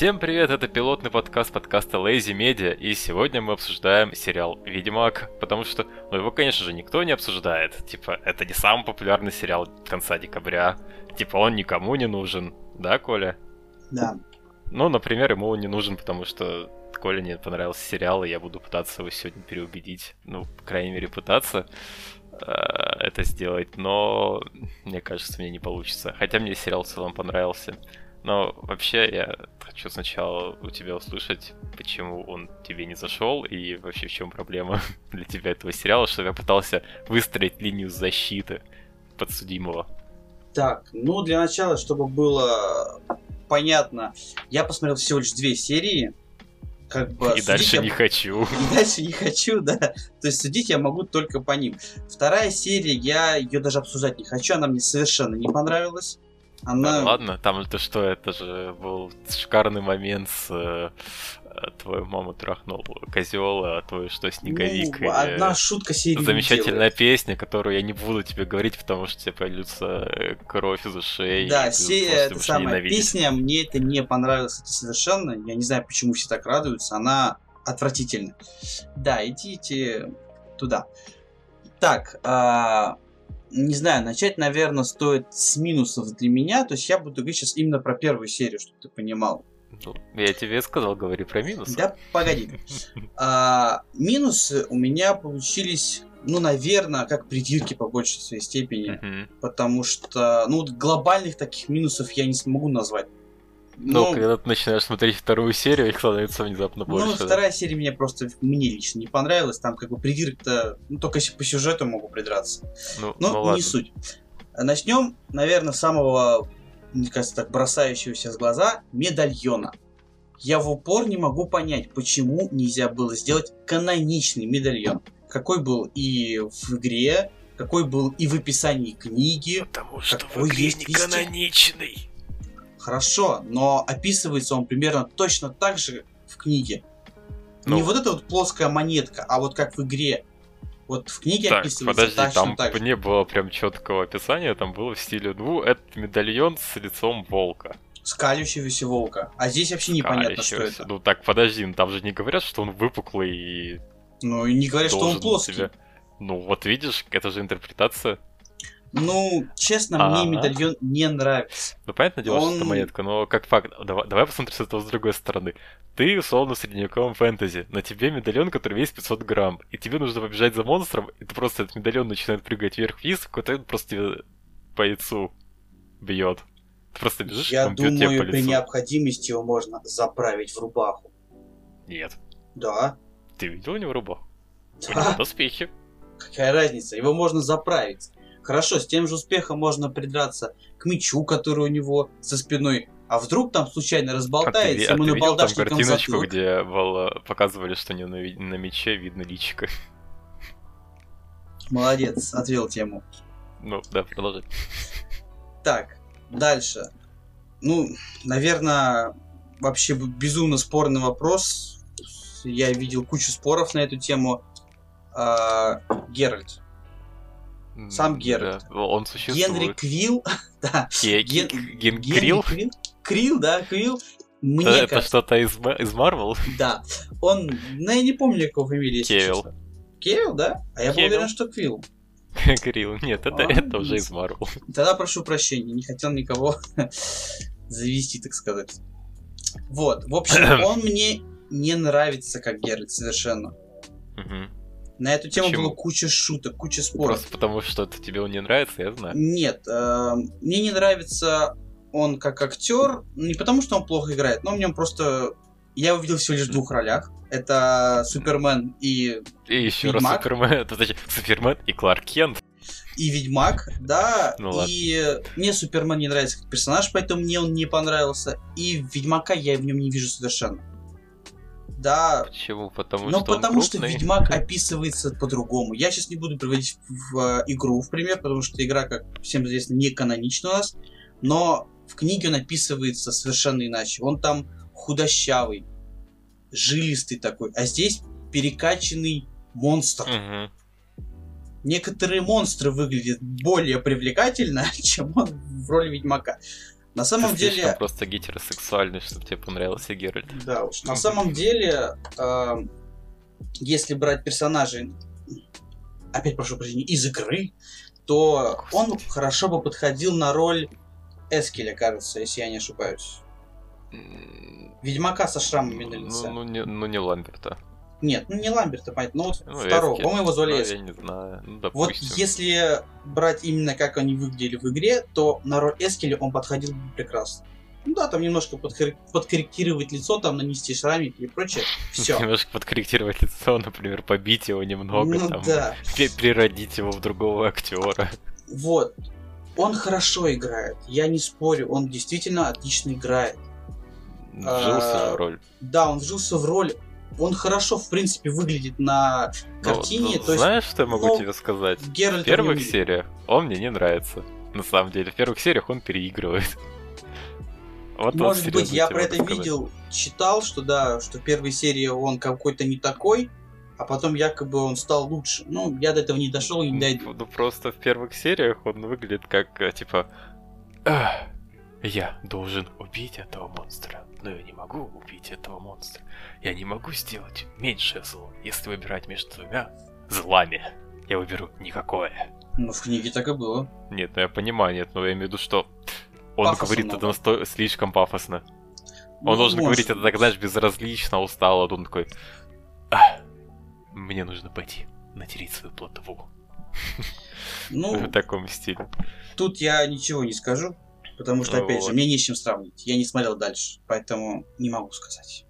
Всем привет, это пилотный подкаст подкаста Lazy Media, и сегодня мы обсуждаем сериал «Ведьмак», потому что, ну, его, конечно же, никто не обсуждает. Типа, это не самый популярный сериал конца декабря. Типа, он никому не нужен, да, Коля? Да. Ну, например, ему он не нужен, потому что Коле не понравился сериал, и я буду пытаться его сегодня переубедить. Ну, по крайней мере, пытаться э, это сделать, но мне кажется, мне не получится. Хотя мне сериал в целом понравился. Но вообще я хочу сначала у тебя услышать, почему он тебе не зашел и вообще в чем проблема для тебя этого сериала, что я пытался выстроить линию защиты подсудимого. Так, ну для начала, чтобы было понятно, я посмотрел всего лишь две серии. Как бы, и дальше я... не хочу. И дальше не хочу, да. То есть судить я могу только по ним. Вторая серия, я ее даже обсуждать не хочу, она мне совершенно не понравилась. Она... Да, ладно, там это что, это же был шикарный момент с э, твою маму трахнул козел, а твой что, снеговик. Ну, одна шутка серии Замечательная песня, которую я не буду тебе говорить, потому что тебе пойдется э, кровь из ушей. Да, серия, это самая песня, мне это не понравилось это совершенно. Я не знаю, почему все так радуются. Она отвратительна. Да, идите туда. Так, а не знаю, начать, наверное, стоит с минусов для меня. То есть я буду говорить сейчас именно про первую серию, чтобы ты понимал. Ну, я тебе сказал, говори про минусы. Да, погоди. А, минусы у меня получились, ну, наверное, как придирки по большей своей степени. Потому что, ну, глобальных таких минусов я не смогу назвать. Но, ну, когда ты начинаешь смотреть вторую серию, их становится внезапно больше. Ну, вторая серия мне просто, мне лично не понравилась. Там как бы придирок-то, ну, только если по сюжету могу придраться. Ну, Но ну, не ладно. суть. Начнем, наверное, с самого, мне кажется, так бросающегося в глаза медальона. Я в упор не могу понять, почему нельзя было сделать каноничный медальон. Какой был и в игре, какой был и в описании книги. Потому что в игре не каноничный. Хорошо, но описывается он примерно точно так же в книге. Ну. Не вот эта вот плоская монетка, а вот как в игре. Вот в книге так, описывается подожди, точно там так не было прям четкого описания, там было в стиле, ну, это медальон с лицом волка. Скалящегося волка. А здесь вообще непонятно, что это. Ну так, подожди, ну, там же не говорят, что он выпуклый и... Ну и не говорят, что он плоский. Себя... Ну вот видишь, это же интерпретация. Ну, честно, А-а-а. мне медальон не нравится. Ну, понятное дело, Он... что это монетка, но как факт, давай, давай посмотрим с этого с другой стороны. Ты, условно, в средневековом фэнтези, на тебе медальон, который весит 500 грамм, и тебе нужно побежать за монстром, и ты просто этот медальон начинает прыгать вверх-вниз, какой-то просто тебе по яйцу бьет. Ты просто бежишь, Я думаю, при необходимости его можно заправить в рубаху. Нет. Да. Ты видел у него рубаху? Да. У него доспехи. Какая разница? Его можно заправить. Хорошо, с тем же успехом можно придраться к мечу, который у него со спиной. А вдруг там случайно разболтается, а ты, а видел там картиночку, затылок? где было, показывали, что не на, на мече видно личико? Молодец, отвел тему. Ну, да, продолжай. Так, дальше. Ну, наверное, вообще безумно спорный вопрос. Я видел кучу споров на эту тему. А, Геральт. Сам Геральт. Да, он существует. Генри Квилл. да. Ген... Ген... Крилл? Крилл, да, Крилл. Мне это кажется... что-то из, из Марвел? Да. Он, ну я не помню, какого фамилии. Кевилл. Кевилл, да? А я был уверен, что Квилл. Крилл. Нет, это, а, это уже из Марвел. Тогда прошу прощения, не хотел никого завести, так сказать. Вот, в общем, он мне не нравится как Геральт совершенно. Угу. На эту тему Почему? было куча шуток, куча споров. Просто потому, что это тебе он не нравится, я знаю. Нет, э, мне не нравится он как актер, не потому, что он плохо играет, но мне он просто... Я его видел всего лишь в двух ролях. Это Супермен и И еще Ведьмак. раз Супермен, это значит Супермен и Кларк Кент. И Ведьмак, да, ну, ладно. и мне Супермен не нравится как персонаж, поэтому мне он не понравился. И Ведьмака я в нем не вижу совершенно. Да. Почему? Потому Но что потому что Ведьмак описывается по-другому. Я сейчас не буду приводить в, в э, игру в пример, потому что игра, как всем известно, не канонична у нас. Но в книге он описывается совершенно иначе. Он там худощавый, жилистый такой, а здесь перекачанный монстр. Угу. Некоторые монстры выглядят более привлекательно, чем он в роли Ведьмака. На самом Ты деле... просто гетеросексуальный, чтобы тебе понравился Геральт. Да уж. На самом деле, э, если брать персонажей, опять прошу прощения, из игры, то Господи. он хорошо бы подходил на роль Эскеля, кажется, если я не ошибаюсь. Ведьмака со шрамами на лице. Ну, ну, не, ну не Ламберта. Нет, ну не Ламберта, понятно, ну вот ну, второго, по-моему, его звали ну, Я не знаю, ну, Вот если брать именно как они выглядели в игре, то на роль Эскеля он подходил бы прекрасно. Ну да, там немножко подкорректировать лицо, там нанести шрамики и прочее. Все. Немножко подкорректировать лицо, например, побить его немного, ну, там, да. переродить его в другого актера. Вот. Он хорошо играет, я не спорю, он действительно отлично играет. Вжился а, в роль. Да, он вжился в роль. Он хорошо, в принципе, выглядит на ну, картине. Ну, то знаешь, есть, что я могу ну, тебе сказать? В первых сериях он мне не нравится. На самом деле, в первых сериях он переигрывает. Вот Может быть, я про это сказать. видел, читал, что да, что в первой серии он какой-то не такой, а потом якобы он стал лучше. Ну, я до этого не дошел и не дойду. Ну, просто в первых сериях он выглядит как, э, типа, я должен убить этого монстра, но я не могу убить этого монстра. Я не могу сделать меньшее зло, если выбирать между двумя злами. Я выберу никакое. Ну, в книге так и было. Нет, ну я понимаю, нет, но я имею в виду, что он Пафосно говорит много. это насто... слишком пафосно. Он ну, должен может. говорить это так, знаешь, безразлично, устало. Он такой, а, мне нужно пойти натереть свою плотву. Ну, в таком стиле. Тут я ничего не скажу, потому что, опять вот. же, мне не с чем сравнить. Я не смотрел дальше, поэтому не могу сказать.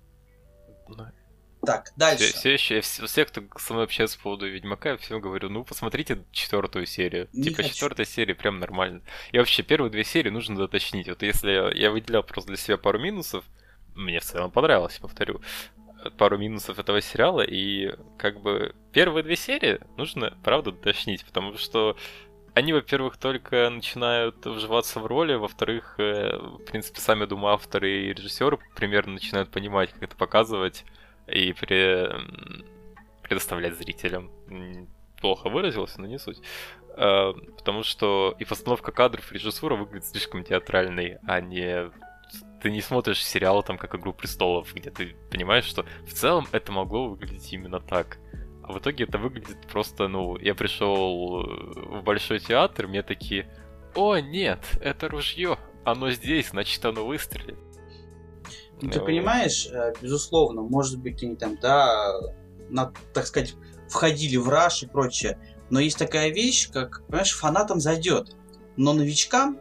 Так, дальше. Все, все, все, все, кто со мной общается по поводу Ведьмака, я всем говорю, ну, посмотрите четвертую серию. Не типа, хочу. четвертая серия прям нормально. И вообще, первые две серии нужно доточнить. Вот если я, я выделял просто для себя пару минусов, мне в целом понравилось, повторю, пару минусов этого сериала, и как бы первые две серии нужно, правда, доточнить, потому что они, во-первых, только начинают вживаться в роли, во-вторых, э, в принципе, сами, думаю, авторы и режиссеры примерно начинают понимать, как это показывать, и при... предоставлять зрителям. Плохо выразился, но не суть. А, потому что и постановка кадров, и режиссура выглядит слишком театральной, а не ты не смотришь сериал там как Игру престолов, где ты понимаешь, что в целом это могло выглядеть именно так. А в итоге это выглядит просто, ну, я пришел в большой театр, мне такие, о нет, это ружье, оно здесь, значит оно выстрелит. Ну, ты понимаешь, э, безусловно, может быть, они там, да, на, так сказать, входили в раш и прочее. Но есть такая вещь, как, понимаешь, фанатам зайдет. Но новичкам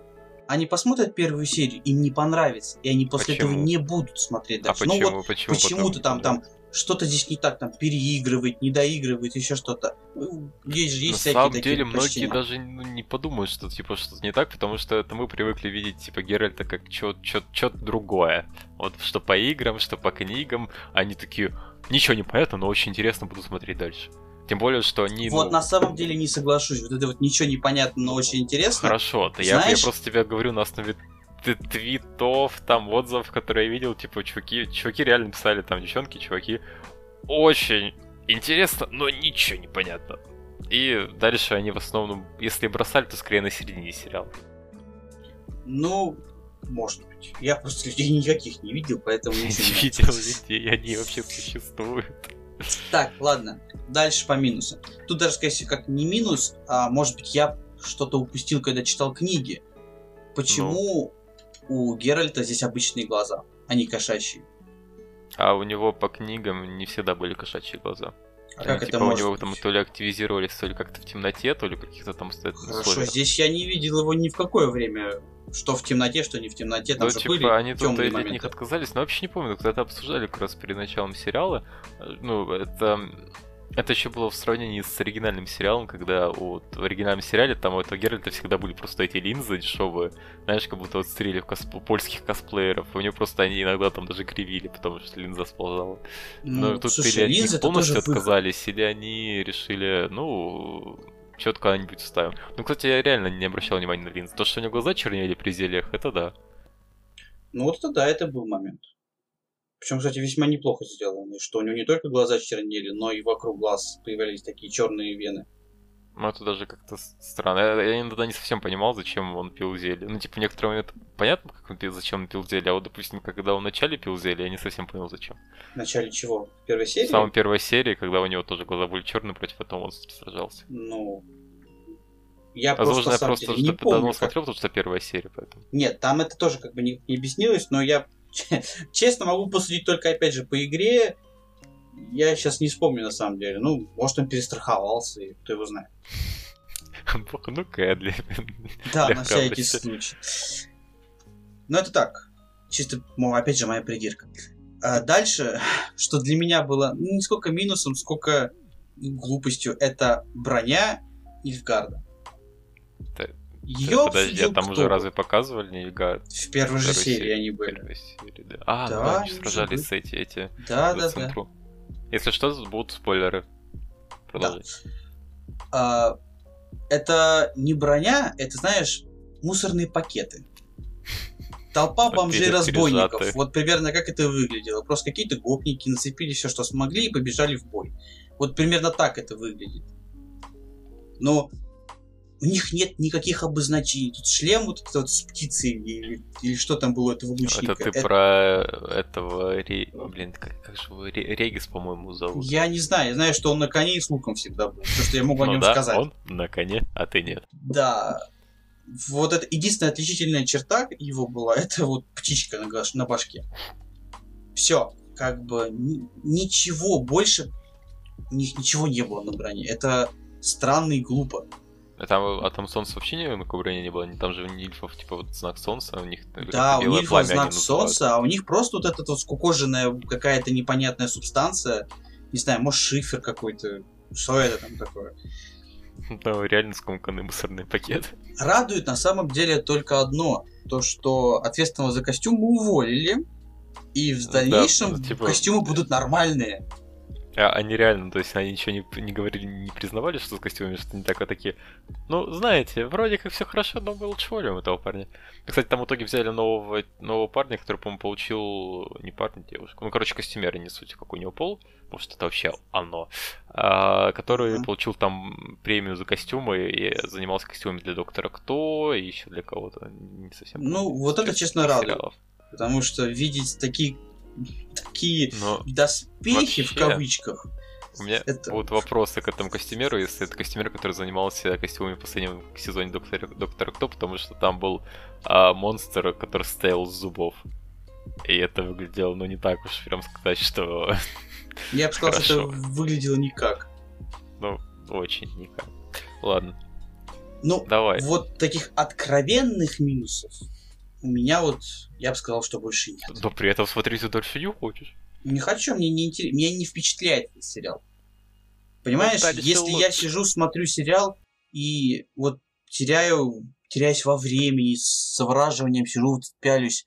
они посмотрят первую серию, им не понравится, и они после почему? этого не будут смотреть дальше. А почему? Ну вот почему почему-то там, там что-то здесь не так, там переигрывает, не доигрывает, еще что-то. Есть же есть На всякие самом такие деле, многие даже ну, не подумают, что типа что-то не так, потому что это мы привыкли видеть типа Геральта как что-то другое. Вот что по играм, что по книгам, они такие, ничего не понятно, но очень интересно, буду смотреть дальше. Тем более, что они... Вот ну... на самом деле не соглашусь. Вот это вот ничего не понятно, но очень интересно. Хорошо, да я, я просто тебе говорю на основе твитов, там отзывов, которые я видел, типа, чуваки, чуваки реально писали, там, девчонки, чуваки, очень интересно, но ничего не понятно. И дальше они в основном, если бросали, то скорее на середине сериала. Ну, может быть. Я просто людей никаких не видел, поэтому Я не видел людей, они вообще существуют. Так, ладно. Дальше по минусам. Тут даже, скорее как не минус, а может быть я что-то упустил, когда читал книги. Почему у Геральта здесь обычные глаза, а не кошачьи. А у него по книгам не всегда были кошачьи глаза. А Они, как типа, это у него быть? там то ли активизировались, то ли как-то в темноте, то ли каких-то там Хорошо, условиях. здесь я не видел его ни в какое время. Что в темноте, что не в темноте. Там ну, типа, были они тут от них отказались, но вообще не помню, когда-то обсуждали как раз перед началом сериала. Ну, это это еще было в сравнении с оригинальным сериалом, когда вот в оригинальном сериале там у этого Геральта всегда были просто эти линзы дешевые, знаешь, как будто вот стрели в косп... польских косплееров, у него просто они иногда там даже кривили, потому что линза сползала. Ну, Но тут слушай, или они полностью отказались, или они решили, ну, что-то когда-нибудь вставим. Ну, кстати, я реально не обращал внимания на линзы. То, что у него глаза чернели при зельях, это да. Ну вот это да, это был момент. Причем, кстати, весьма неплохо сделано, что у него не только глаза чернели, но и вокруг глаз появлялись такие черные вены. Ну, это даже как-то странно. Я, я иногда не совсем понимал, зачем он пил зелье. Ну, типа, в некоторые моменты понятно, как он пил, зачем он пил зелье, а вот, допустим, когда он в начале пил зелье, я не совсем понял, зачем. В начале чего? В первой серии? В самой первой серии, когда у него тоже глаза были черные против этого монстра сражался. Ну, я Возможно, просто, я просто деле, не помню, давно как... смотрел, потому что первая серия, поэтому. Нет, там это тоже как бы не, не объяснилось, но я честно могу посудить только, опять же, по игре. Я сейчас не вспомню, на самом деле. Ну, может, он перестраховался, и кто его знает. Ну-ка, для... Да, на всякий случай. Но это так. Чисто, мол, опять же, моя придирка. А дальше, что для меня было ну, не сколько минусом, сколько глупостью, это броня Нильфгарда. Ее Подожди, а там кто? уже разве показывали Нильфгард? В первой же серии, серии они были. Серии, да. А, да, да они сражались с эти, эти. Да, да, да. Если что, будут спойлеры. Продолжай. Да. А, это не броня, это, знаешь, мусорные пакеты. Толпа бомжей-разбойников. Вот примерно как это выглядело. Просто какие-то гопники нацепили все, что смогли, и побежали в бой. Вот примерно так это выглядит. Но у них нет никаких обозначений. Тут шлем вот этот вот с птицей или, или что там было этого лучника. Это ты это... про этого... Ре... Блин, как, как же его? Регис, по-моему, зовут. Я не знаю. Я знаю, что он на коне и с луком всегда был. То, что я могу о ну нем да, сказать. он на коне, а ты нет. Да. Вот это единственная отличительная черта его была, это вот птичка на, на башке. Все. Как бы ничего больше у них ничего не было на броне. Это странно и глупо. А там, а там солнце вообще не на кобране не было? Там же у нильфов, типа, вот знак солнца, у них Да, у нильфов знак солнца, а у них просто вот эта вот скукоженная какая-то непонятная субстанция. Не знаю, может шифер какой-то. Что это там такое? Да, реально скомканный мусорный пакет. Радует на самом деле только одно. То, что ответственного за костюм мы уволили. И в дальнейшем да, типа... костюмы будут нормальные. А, они реально, то есть они ничего не, не говорили, не признавали, что с костюмами что не так, а такие, ну, знаете, вроде как все хорошо, но мы лучше этого парня. И, кстати, там в итоге взяли нового, нового парня, который, по-моему, получил, не парня, девушку, ну, короче, костюмер, не суть, как у него пол, потому что это вообще оно, а, который mm-hmm. получил там премию за костюмы и занимался костюмами для Доктора Кто и еще для кого-то, не совсем. Ну, вот это, честно, радует. Потому что видеть такие такие Но доспехи вообще, в кавычках. У меня это... будут вопросы к этому костюмеру, если это костюмер, который занимался костюмами в последнем сезоне Доктора, Доктора Кто, потому что там был а, монстр, который стоял с зубов. И это выглядело, ну, не так уж прям сказать, что... Я бы сказал, что это выглядело никак. Ну, очень никак. Ладно. Ну, Давай. вот таких откровенных минусов у меня вот, я бы сказал, что больше нет. Но при этом смотреть не хочешь. Не хочу, мне не интересно, меня не впечатляет этот сериал. Понимаешь, ну, если я сижу, смотрю сериал и вот теряю, теряюсь во времени, с завораживанием сижу, пялюсь,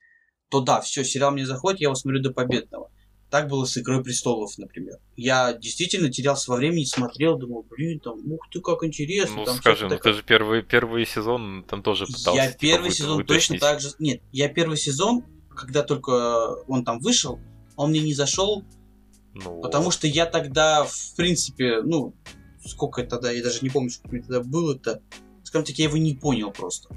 то да, все, сериал мне заходит, я его смотрю до победного. Так было с «Игрой престолов», например. Я действительно терялся во времени, смотрел, думал, блин, там, ух ты, как интересно. Ну, там скажи, ну такое... ты же первый, первый сезон там тоже пытался. Я типа, первый сезон вытащить. точно так же... Нет, я первый сезон, когда только он там вышел, он мне не зашел, ну... потому что я тогда, в принципе, ну, сколько тогда, я даже не помню, сколько мне тогда было-то, скажем так, я его не понял просто.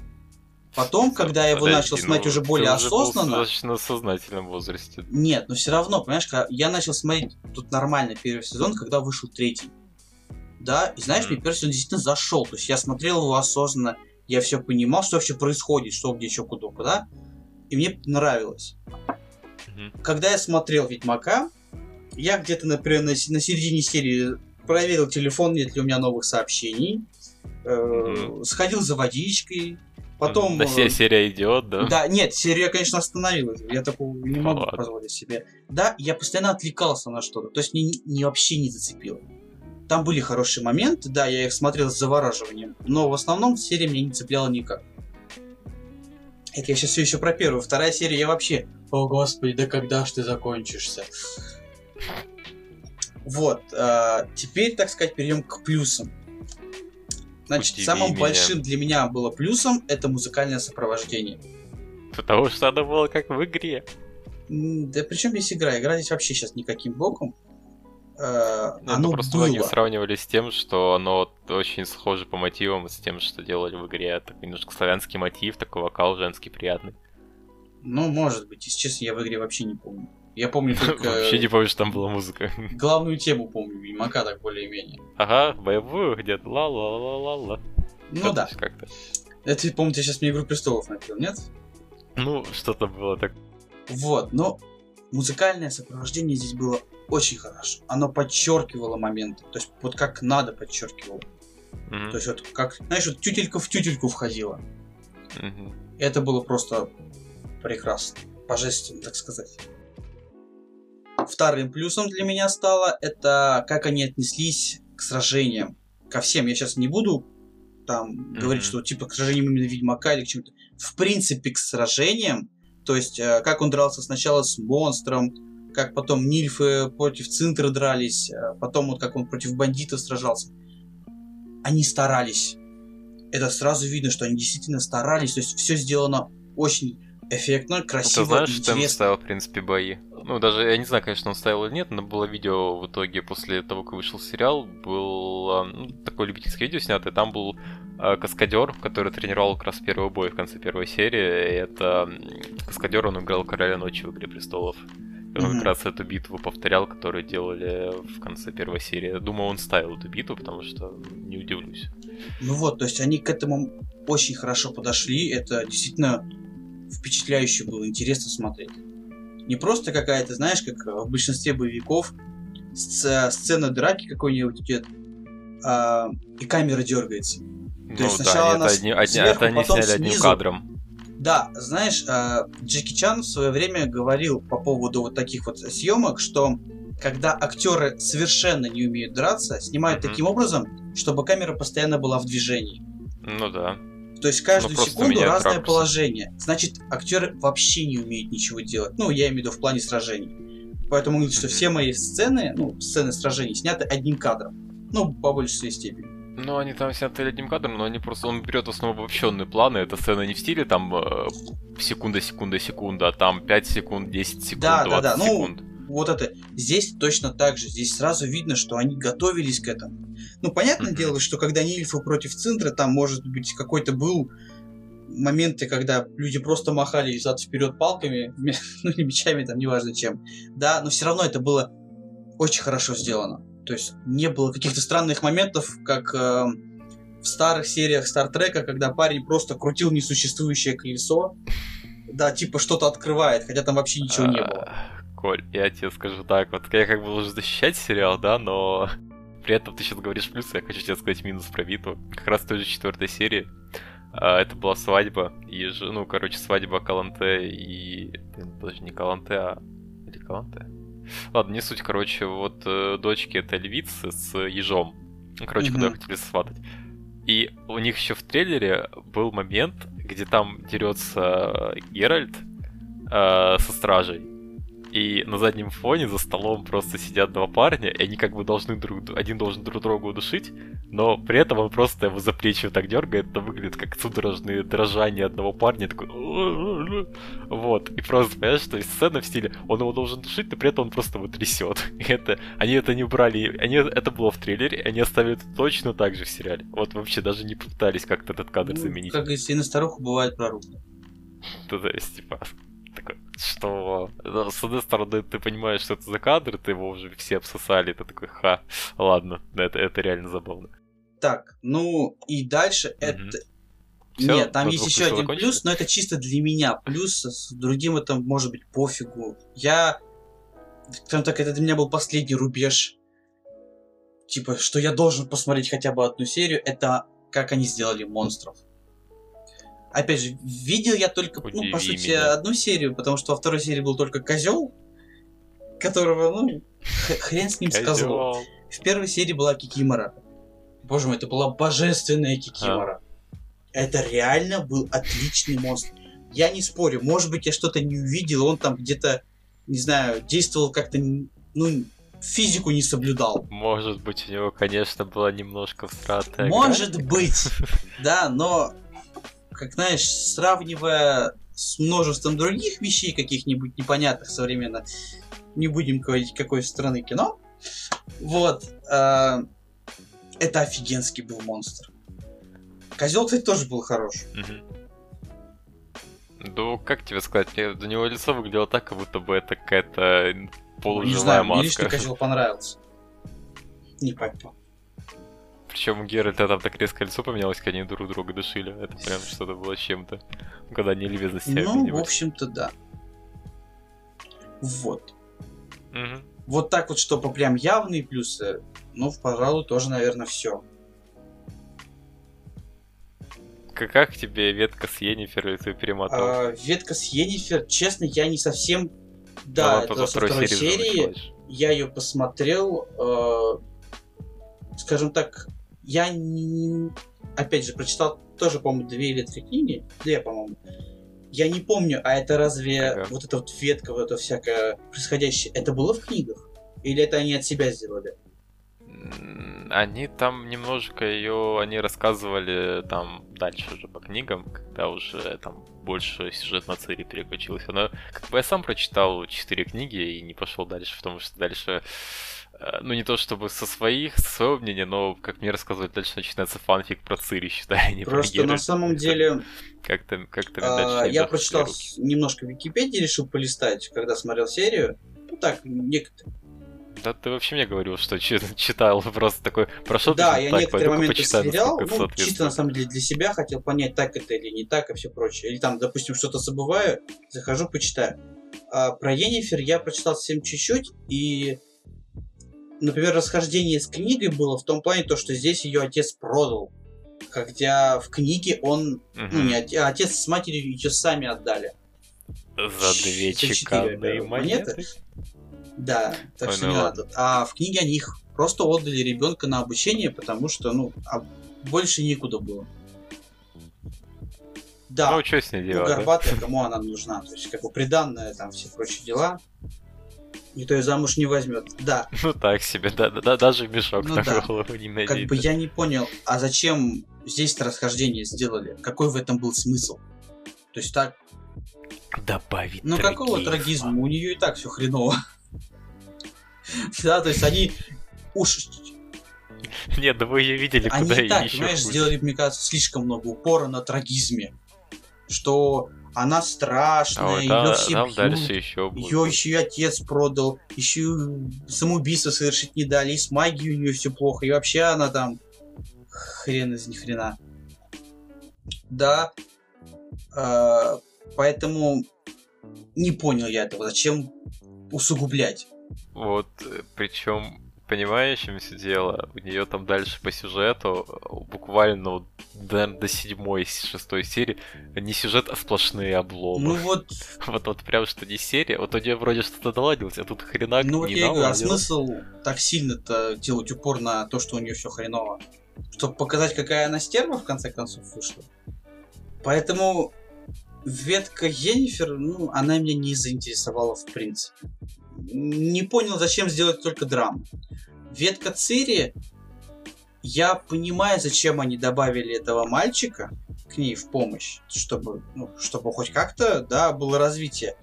Потом, когда я его начал смотреть ну, уже более осознанно... Был достаточно сознательном возрасте. Нет, но все равно, понимаешь, я начал смотреть тут нормально первый сезон, когда вышел третий. Да, и знаешь, mm. мне первый сезон действительно зашел. То есть я смотрел его осознанно, я все понимал, что вообще происходит, что где, еще куда, куда. И мне нравилось. Mm-hmm. Когда я смотрел Ведьмака, я где-то, например, на, на середине серии проверил телефон, нет ли у меня новых сообщений. Mm-hmm. Сходил за водичкой, Потом... Да, э, серия идет, да? Да, нет, серия, конечно, остановилась. Я такого не могу Ладно. позволить себе. Да, я постоянно отвлекался на что-то. То есть мне не, не, вообще не зацепило. Там были хорошие моменты, да, я их смотрел с завораживанием. Но в основном серия меня не цепляла никак. Это я сейчас все еще про первую. Вторая серия я вообще... О, господи, да когда ж ты закончишься? Вот. А, теперь, так сказать, перейдем к плюсам. Значит, Удиви самым меня. большим для меня было плюсом это музыкальное сопровождение. Потому что оно было как в игре. Да причем здесь игра? Игра здесь вообще сейчас никаким боком. Э, ну, оно просто было. многие сравнивали с тем, что оно очень схоже по мотивам с тем, что делали в игре. Так немножко славянский мотив, такой вокал женский приятный. Ну, может быть. Если честно, я в игре вообще не помню. Я помню только... Вообще не помню, что там была музыка. Главную тему помню, Ведьмака так более-менее. Ага, боевую где-то, ла-ла-ла-ла-ла. Ну да. Как-то. Это, помню, ты сейчас мне Игру Престолов напил, нет? Ну, что-то было так. Вот, но музыкальное сопровождение здесь было очень хорошо. Оно подчеркивало моменты. То есть вот как надо подчеркивало. Mm-hmm. То есть вот как, знаешь, вот тютелька в тютельку входила. Mm-hmm. Это было просто прекрасно. Божественно, так сказать. Вторым плюсом для меня стало это как они отнеслись к сражениям. Ко всем. Я сейчас не буду там mm-hmm. говорить, что типа к сражениям именно Ведьмака или к чему-то. В принципе, к сражениям. То есть, э, как он дрался сначала с монстром, как потом Нильфы против Цинтра дрались, э, потом вот как он против бандитов сражался. Они старались. Это сразу видно, что они действительно старались. То есть все сделано очень эффектно, красиво, Ты знаешь, интересно. что ставил, в принципе, бои? Ну, даже, я не знаю, конечно, он ставил или нет, но было видео в итоге после того, как вышел сериал, был ну, такое любительское видео снятое, там был э, каскадер, который тренировал как раз первый бой в конце первой серии, и это каскадер, он играл Короля Ночи в Игре Престолов. И он mm-hmm. как раз эту битву повторял, которую делали в конце первой серии. Думаю, он ставил эту битву, потому что не удивлюсь. Ну вот, то есть они к этому очень хорошо подошли. Это действительно впечатляюще было, интересно смотреть. Не просто какая-то, знаешь, как в большинстве боевиков, сцена драки какой-нибудь идет, а, и камера дергается. То ну, есть сначала да, она это, одни, сверху, это они сняли снизу. одним кадром. Да, знаешь, а, Джеки Чан в свое время говорил по поводу вот таких вот съемок, что когда актеры совершенно не умеют драться, снимают mm-hmm. таким образом, чтобы камера постоянно была в движении. Ну да. То есть каждую ну, секунду разное ракурс. положение. Значит, актеры вообще не умеют ничего делать. Ну, я имею в виду в плане сражений. Поэтому говорит, что все мои сцены, ну, сцены сражений сняты одним кадром. Ну, по большей степени. Ну, они там сняты одним кадром, но они просто... Он берет в основном обобщенные планы. Это сцена не в стиле там э, секунда, секунда, секунда, а там 5 секунд, 10 секунд, да, 20 да, да. секунд. Ну, вот это. Здесь точно так же. Здесь сразу видно, что они готовились к этому. Ну, понятное mm-hmm. дело, что когда Нильфы против Центра, там, может быть, какой-то был моменты, когда люди просто махали зад вперед палками, ну, не мечами, там, неважно чем. Да, но все равно это было очень хорошо сделано. То есть не было каких-то странных моментов, как э, в старых сериях Стартрека, когда парень просто крутил несуществующее колесо. Да, типа что-то открывает, хотя там вообще ничего не было. Коль, я тебе скажу так, вот я как бы должен защищать сериал, да, но при этом ты сейчас говоришь плюс, я хочу тебе сказать минус про битву. Как раз в той же четвертой серии а, это была свадьба, и, ну, короче, свадьба Каланте и... Даже не Каланте, а... Или Каланте? Ладно, не суть, короче, вот э, дочки это львицы с ежом. Ну, короче, mm-hmm. куда хотели сватать. И у них еще в трейлере был момент, где там дерется Геральт э, со стражей и на заднем фоне за столом просто сидят два парня, и они как бы должны друг... Один должен друг друга удушить, но при этом он просто его за плечи так дергает, это выглядит как судорожные дрожания одного парня, такой... Вот, и просто, понимаешь, что есть сцена в стиле, он его должен душить, но при этом он просто его трясет. И это... Они это не убрали, они... это было в трейлере, они оставили это точно так же в сериале. Вот вообще даже не пытались как-то этот кадр ну, заменить. Как если на старуху бывает прорубка. То есть, типа, такой, что ну, с одной стороны ты понимаешь, что это за кадр, ты его уже все обсосали, ты такой, ха, ладно, это, это реально забавно. Так, ну и дальше mm-hmm. это... Все, Нет, там есть еще один закончили? плюс, но это чисто для меня. Плюс с другим это может быть пофигу. Я, скажем так, это для меня был последний рубеж. Типа, что я должен посмотреть хотя бы одну серию, это как они сделали монстров. Опять же, видел я только, Удиви ну, по сути, меня. одну серию, потому что во второй серии был только козел, которого, ну, хрен с ним с козлом. В первой серии была Кикимора. Боже мой, это была божественная Кикимора. А? Это реально был отличный монстр. Я не спорю, может быть, я что-то не увидел, он там где-то, не знаю, действовал как-то, ну, физику не соблюдал. Может быть, у него, конечно, была немножко встрата. Может быть, да, но как знаешь, сравнивая с множеством других вещей, каких-нибудь непонятных современно, не будем говорить, какой страны кино, Вот. Э, это офигенский был монстр. Козел, кстати, тоже был хорош. Ну, как тебе сказать, до него лицо выглядело так, как будто бы это какая-то полуживая Не знаю, маска. мне лично козел понравился. Не пойму. Причем у Геральта там так резко лицо поменялось, когда они друг друга душили. Это прям что-то было чем-то. Когда они любезно себя Ну, в общем-то, да. Вот. Угу. Вот так вот, чтобы прям явные плюсы, ну, пожалуй, тоже, наверное, все. Как тебе ветка с Йеннифер, или ты перемотал? А, ветка с Йеннифер, честно, я не совсем... Да, это со второй серии, серии я ее посмотрел, э, скажем так, я не... опять же прочитал тоже, по-моему, две или три книги, две, по-моему. Я не помню, а это разве ага. вот эта вот ветка, вот это всякое происходящее, это было в книгах? Или это они от себя сделали? Они там немножко ее, они рассказывали там дальше уже по книгам, когда уже там больше сюжет на Цири переключилась. Она, как бы я сам прочитал четыре книги и не пошел дальше, потому что дальше ну не то чтобы со своих, со своего мнения, но, как мне рассказывают, дальше начинается фанфик про Цири, считай, не Просто про на самом деле... Как-то, как-то а, Я прочитал немножко в Википедии, решил полистать, когда смотрел серию. Ну так, некоторые. Да ты вообще мне говорил, что читал просто такой, прошел Да, я так, некоторые моменты сверял, ну, чисто на самом деле для себя хотел понять, так это или не так, и все прочее. Или там, допустим, что-то забываю, захожу, почитаю. А про Енифер я прочитал совсем чуть-чуть, и например, расхождение с книгой было в том плане, то, что здесь ее отец продал. Хотя в книге он, угу. ну не отец, а отец с матерью ее сами отдали. За две чеканные монеты? монеты? Да, так Ой, что ну не надо. А в книге они их просто отдали ребенка на обучение, потому что, ну, а больше некуда было. Да. Ну, что с ней делать? Ну, горбатая, да? кому она нужна? То есть, как бы приданная, там, все прочие дела никто ее замуж не возьмет. Да. Ну так себе, да, да, да даже мешок ну, на да. голову не надеется. Как бы я не понял, а зачем здесь расхождение сделали? Какой в этом был смысл? То есть так... Добавить Ну какого трагизма? У нее и так все хреново. Да, то есть они уж нет, да вы ее видели, Они куда и так, понимаешь, сделали, мне кажется, слишком много упора на трагизме. Что она страшная, Ой, ее да, все бьют, дальше еще будет. ее еще и отец продал, еще и самоубийство совершить не дали, и с магией у нее все плохо, и вообще она там хрен из ни хрена. Да, э, поэтому не понял я этого, зачем усугублять. Вот, э, причем понимаешь, чем все дело? У нее там дальше по сюжету, буквально вот, до, до седьмой, шестой серии, не сюжет, а сплошные обломы. Ну вот... вот, вот прям что не серия, вот у нее вроде что-то наладилось, а тут хренак Ну вот я говорю, а смысл так сильно-то делать упор на то, что у нее все хреново? Чтобы показать, какая она стерва, в конце концов, вышла. Поэтому ветка Енифер, ну, она меня не заинтересовала в принципе не понял, зачем сделать только драму. Ветка Цири, я понимаю, зачем они добавили этого мальчика к ней в помощь, чтобы, ну, чтобы хоть как-то, да, было развитие.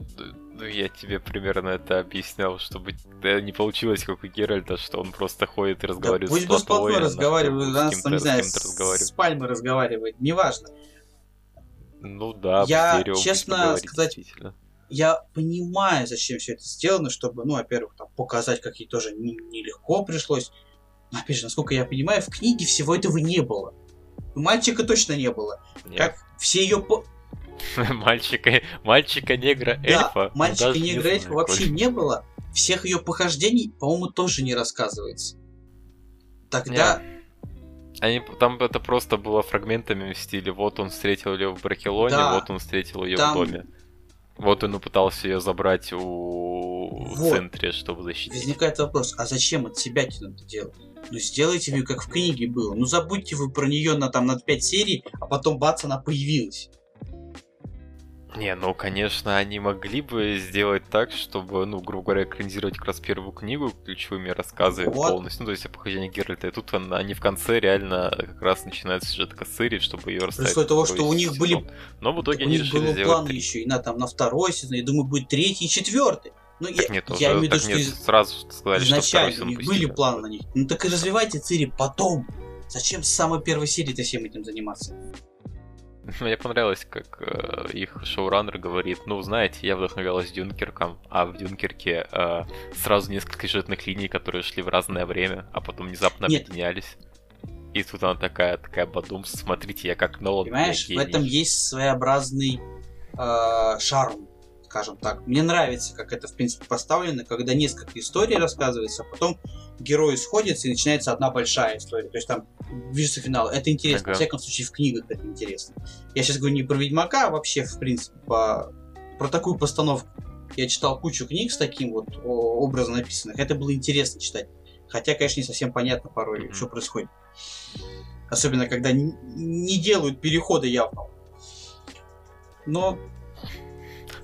Ну, я тебе примерно это объяснял, чтобы не получилось, как у Геральта, что он просто ходит и разговаривает да, пусть с Пусть бы с разговаривает, да, с, не знаю, с, с Пальмой разговаривает, неважно. Ну да, я, честно сказать, я понимаю, зачем все это сделано, чтобы, ну, во-первых, там, показать, как ей тоже нелегко не пришлось. Но, опять же, насколько я понимаю, в книге всего этого не было. Мальчика точно не было. Нет. Как все ее по... Мальчика, мальчика негра эльфа. Да, мальчика негра эльфа вообще не было. Всех ее похождений, по-моему, тоже не рассказывается. Тогда. Они, там это просто было фрагментами в стиле вот он встретил ее в Бракелоне, да, вот он встретил ее там... в доме. Вот он и пытался ее забрать у вот. центре, чтобы защитить. Возникает вопрос, а зачем от себя это делать? Ну сделайте ее как в книге было. Ну забудьте вы про нее на там на 5 серий, а потом бац, она появилась. Не, ну, конечно, они могли бы сделать так, чтобы, ну, грубо говоря, экранизировать как раз первую книгу ключевыми рассказами вот. полностью, ну, то есть о похождении Геральта, и тут они в конце реально как раз начинают сюжет Кассири, чтобы ее расставить. При того, что у них были... Но в итоге они решили сделать планы три. еще и на, там, на второй сезон, я думаю, будет третий и четвертый. Ну, так я, нет, я имею в виду, что нет, сразу сказали, изначально что у них были планы на них. Ну так и развивайте Цири потом. Зачем с самой первой серии-то всем этим заниматься? Мне понравилось, как э, их шоураннер говорит, ну, знаете, я вдохновлялась Дюнкерком, а в Дюнкерке э, сразу несколько сюжетных линий, которые шли в разное время, а потом внезапно Нет. объединялись. И тут она такая, такая бадум, смотрите, я как Нолан. Понимаешь, в этом есть своеобразный э, шарм скажем так. Мне нравится, как это, в принципе, поставлено, когда несколько историй рассказывается, а потом герои сходятся и начинается одна большая история. То есть там ближе финал. Это интересно. Ага. Во всяком случае, в книгах это интересно. Я сейчас говорю не про Ведьмака, а вообще, в принципе, по... про такую постановку. Я читал кучу книг с таким вот образом написанных. Это было интересно читать. Хотя, конечно, не совсем понятно порой, mm-hmm. что происходит. Особенно, когда не делают перехода явно. Но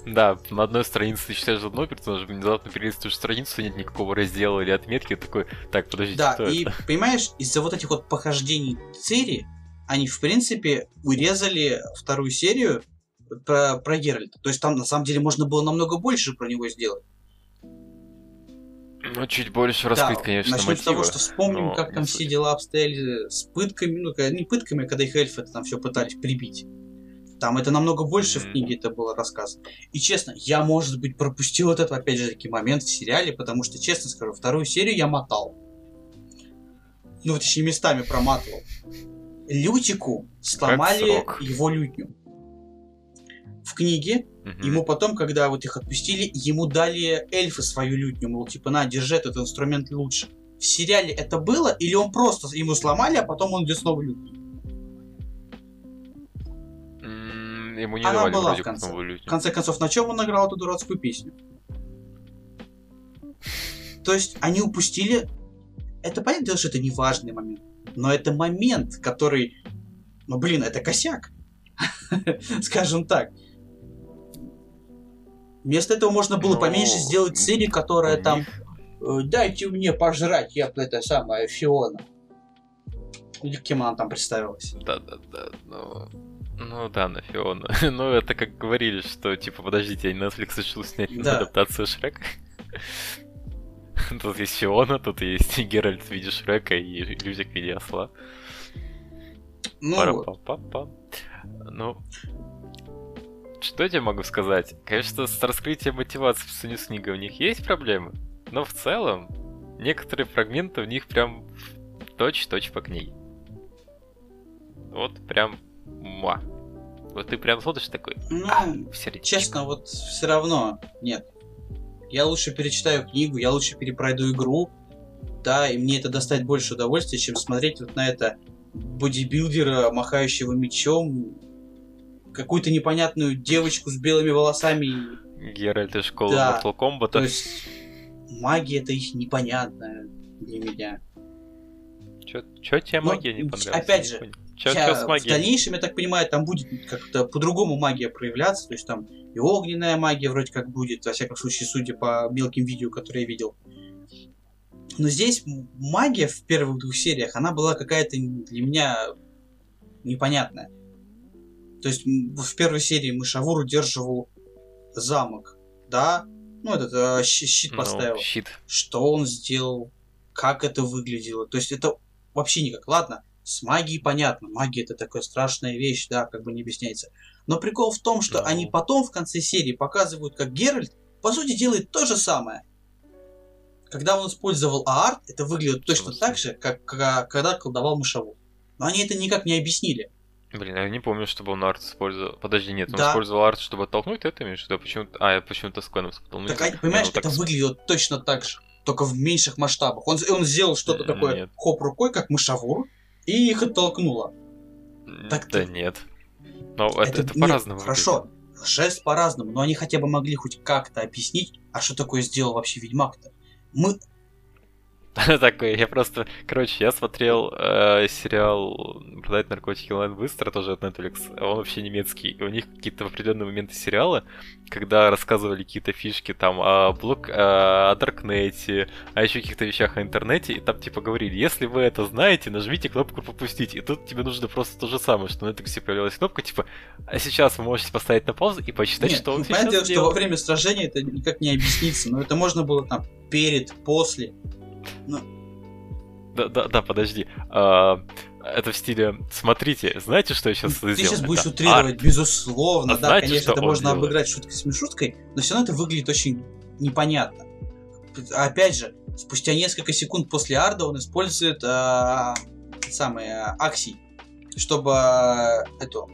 да, на одной странице ты читаешь одно персонажа, внезапно перелистываешь страницу, нет никакого раздела или отметки, такой, так, подожди, Да, и это? понимаешь, из-за вот этих вот похождений Цири, они, в принципе, урезали вторую серию про, про Геральта. То есть там, на самом деле, можно было намного больше про него сделать. Ну, чуть больше раскрыть, да, конечно, начнем мотивы. с того, что вспомним, но как там все дела обстояли с пытками, ну, не пытками, а когда их эльфы там все пытались прибить. Там это намного больше в книге это было рассказано. И честно, я, может быть, пропустил вот этот, опять же, таки момент в сериале, потому что, честно скажу, вторую серию я мотал. Ну, точнее, местами проматывал. Лютику сломали его лютню. В книге угу. ему потом, когда вот их отпустили, ему дали эльфы свою лютню, мол, типа, на, держи этот инструмент лучше. В сериале это было, или он просто ему сломали, а потом он где снова лютню? Ему не Она давали была в конце. В конце концов, на чем он играл эту дурацкую песню? То есть они упустили... Это понятно, что это не важный момент. Но это момент, который... Ну, блин, это косяк. Скажем так. Вместо этого можно было Но... поменьше сделать серию, которая них... там... «Э, Дайте мне пожрать, я это самая Фиона. Или кем она там представилась? Да-да-да, но... Ну да, на Фиона. ну это как говорили, что типа, подождите, Netflix решил снять да. адаптацию Шрека. тут есть Фиона, тут есть Геральт в виде Шрека и Людик в виде осла. Ну, Пара-па-па-па. ну, что я тебе могу сказать? Конечно, с раскрытием мотивации в Суню Снига у них есть проблемы, но в целом некоторые фрагменты в них прям точь-точь по книге. Вот прям Муа. Вот ты прям смотришь такой, ну, а, честно, вот все равно нет. Я лучше перечитаю книгу, я лучше перепройду игру, да, и мне это доставит больше удовольствия, чем смотреть вот на это бодибилдера, махающего мечом, какую-то непонятную девочку с белыми волосами. Геральт из школы да. Mortal Kombat. То есть магия это их непонятная для меня. Чё тебе магия не понравилась? Опять же, Чё, чё с магией? В дальнейшем, я так понимаю, там будет как-то по-другому магия проявляться, то есть там и огненная магия вроде как будет, во всяком случае, судя по мелким видео, которые я видел. Но здесь магия в первых двух сериях, она была какая-то для меня непонятная. То есть в первой серии Мышавур удерживал замок, да? Ну, этот э, щит ну, поставил. Ну, щит. Что он сделал? Как это выглядело? То есть это вообще никак. Ладно, с магией понятно, магия это такая страшная вещь, да, как бы не объясняется. Но прикол в том, что да. они потом в конце серии показывают, как Геральт, по сути, делает то же самое. Когда он использовал Аарт, это выглядит точно так же, как, когда колдовал мышаву. Но они это никак не объяснили. Блин, я не помню, чтобы он арт использовал. Подожди, нет, он да. использовал арт, чтобы оттолкнуть это, имеешь в виду? Почему... А, почему-то с Квеном Так, а, понимаешь, ну, так... это выглядит точно так же, только в меньших масштабах. Он, он сделал что-то такое нет. хоп рукой, как мышавур, и их оттолкнула. Так да ты... нет. Но это, это, это по-разному. Хорошо, шесть по-разному, но они хотя бы могли хоть как-то объяснить, а что такое сделал вообще Ведьмак-то. Мы... Такой, я просто... Короче, я смотрел э, сериал «Продать наркотики онлайн быстро», тоже от Netflix. Он вообще немецкий. И у них какие-то определенные моменты сериала, когда рассказывали какие-то фишки там о блок... о Даркнете, о еще каких-то вещах о интернете, и там типа говорили, если вы это знаете, нажмите кнопку «Пропустить». И тут тебе нужно просто то же самое, что на Netflix появилась кнопка, типа, а сейчас вы можете поставить на паузу и почитать, Нет, что он сейчас дело, что во время сражения это никак не объяснится, но это можно было там перед, после. Ну... Да, да, да, подожди. А, это в стиле, смотрите, знаете, что я сейчас Ты сделал? сейчас будешь Это утрировать, арт. безусловно, А да, знаете, конечно, это можно делает? обыграть шуткой с шуткой, но все равно это выглядит очень непонятно. Опять же, спустя несколько секунд после Арда он использует а, самый а, Аксий, чтобы эту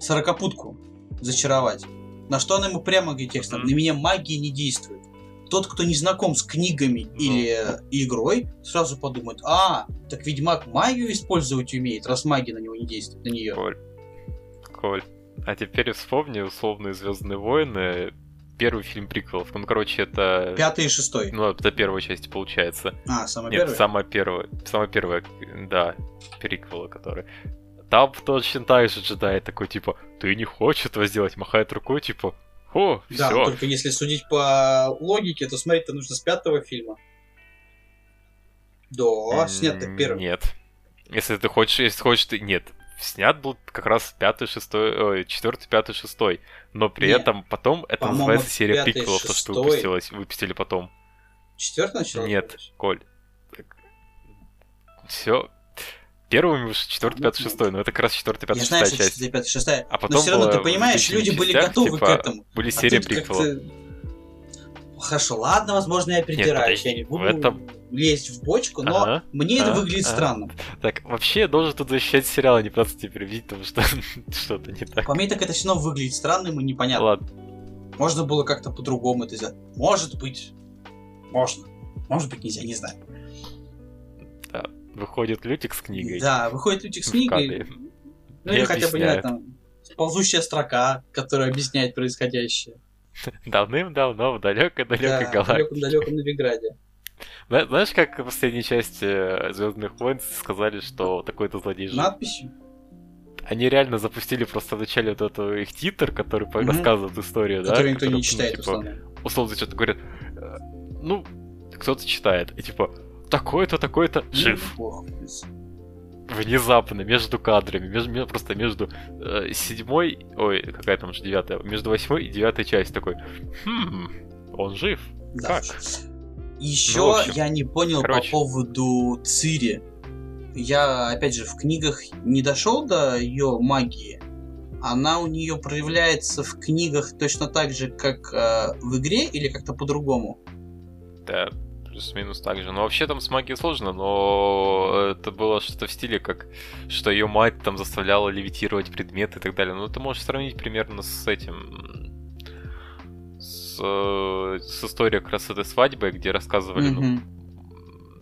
сорокопутку зачаровать. На что он ему прямо говорит текстом, Мгм. на меня магия не действует. Тот, кто не знаком с книгами Ну. или игрой, сразу подумает, а, так Ведьмак магию использовать умеет, раз магия на него не действует, на нее. Коль. Коль. А теперь вспомни условные Звездные войны. Первый фильм приквелов. Ну, короче, это. Пятый и шестой. Ну, это первая часть получается. А, самый Нет, первый? самая первая. Самая первая, да, периквела, которая. Там точно так же джедай такой, типа, ты не хочешь этого сделать, махает рукой, типа, о, Да, все. только если судить по логике, то смотреть-то нужно с пятого фильма. Да, снят так первый. Нет. Если ты хочешь, если хочешь, ты... Нет. Снят был как раз пятый, шестой, ой, четвертый, пятый, шестой. Но при Нет. этом потом это По-моему, называется серия приквелов, то, что выпустилось, выпустили потом. Четвертый начал? Нет, Коль. Все. Первым уж четвертый, пятый, Ну, шестой, но это как раз четвертый, пятый, Я знаю, шестая что часть. четвертый, пятый, шестая. А потом Но все равно, ты понимаешь, люди были частях, готовы типа, к этому. Были А серии приквелов. Хорошо, ладно, возможно, я придираюсь. подожди, я не буду в этом- лезть в бочку, но Ага, мне это выглядит ага. странно. Так, вообще, я должен тут защищать сериал, а не просто тебе переводить, потому что что-то не так. По мне так это все равно выглядит странным и непонятно. Ладно. Можно было как-то по-другому это сделать. Может быть. Можно. Может быть, нельзя, не знаю. Выходит Лютик с книгой. Да, выходит Лютик с в книгой, ну или хотя бы, не знаю, там, ползущая строка, которая объясняет происходящее. Давным-давно в далекой-далекой Да, в галактике. далеком-далеком Новиграде. Зна- Знаешь, как в последней части Звездных войн сказали, что такой-то злодей жив? Надписью. Они реально запустили просто вначале вот эту их титр, который Мгм. рассказывает историю, да? Который никто который, не ну, читает в типа, основном. условно что-то говорят, э, ну, кто-то читает, и типа, такой-то, такой-то жив. Ну, бог, в принципе. Внезапно, между кадрами, между, ме- просто между э, седьмой, ой, какая там уже девятая, между восьмой и девятой часть такой, хм, он жив. Да. Как? Еще Ну, общем, я не понял короче. по поводу Цири. Я, опять же, в книгах не дошел до ее магии. Она у нее проявляется в книгах точно так же, как э, в игре, или как-то по-другому? Да, плюс-минус так же. Ну, вообще там с магией сложно, но это было что-то в стиле, как что ее мать там заставляла левитировать предметы и так далее. Ну, ты можешь сравнить примерно с этим... С, с историей как раз этой свадьбы, где рассказывали, ну, Мгм.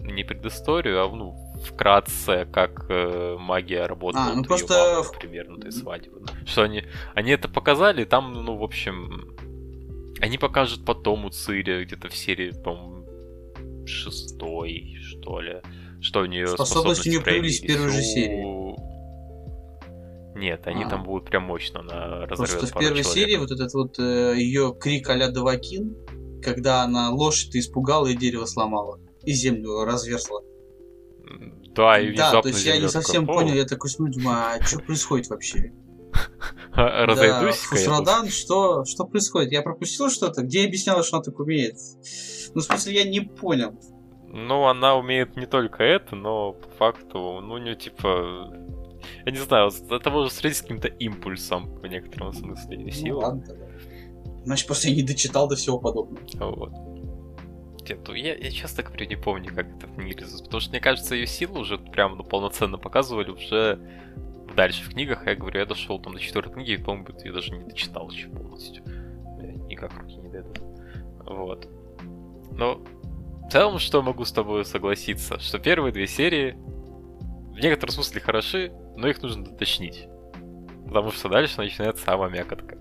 не предысторию, а, ну, вкратце, как э, магия работала. А, ну просто мамы, примерно этой свадьбы. Что они, они это показали, там, ну, в общем, они покажут потом у Цири, где-то в серии, по-моему, шестой, что ли, что у нее Способности у неё появились в первой же У- серии. Нет, они А. там будут прям мощно, она разорвет Просто в первой человек. серии вот этот вот ее крик а-ля Давакин, когда она лошадь испугала и дерево сломала. И землю разверзла. Да, и Да, то есть я не совсем такая, понял, я такой смотрю, думаю, а что происходит вообще? «О, Разойдусь-ка Да, я тут». Фусрадан, что, что происходит? Я пропустил что-то? Где объяснялось, что она так умеет? Ну, в смысле, я не понял. Ну, она умеет не только это, но по факту, ну, у нее типа... Я не знаю, это можно сравнить с каким-то импульсом в некотором смысле Ну, силы. ладно тогда. Значит, просто я не дочитал до всего подобного. Вот. Нет, ну, я, я честно говоря не помню, как это в мире потому что мне кажется, ее силу уже прям ну, полноценно показывали уже дальше в книгах. Я говорю, я дошел там до четвертой книги, и, по-моему, я даже не дочитал еще полностью. Э, Никак руки не дойдут. Вот. Но в целом, что могу с тобой согласиться, что первые две серии в некотором смысле хороши, но их нужно доточнить. Потому что дальше начинается самая мякотка.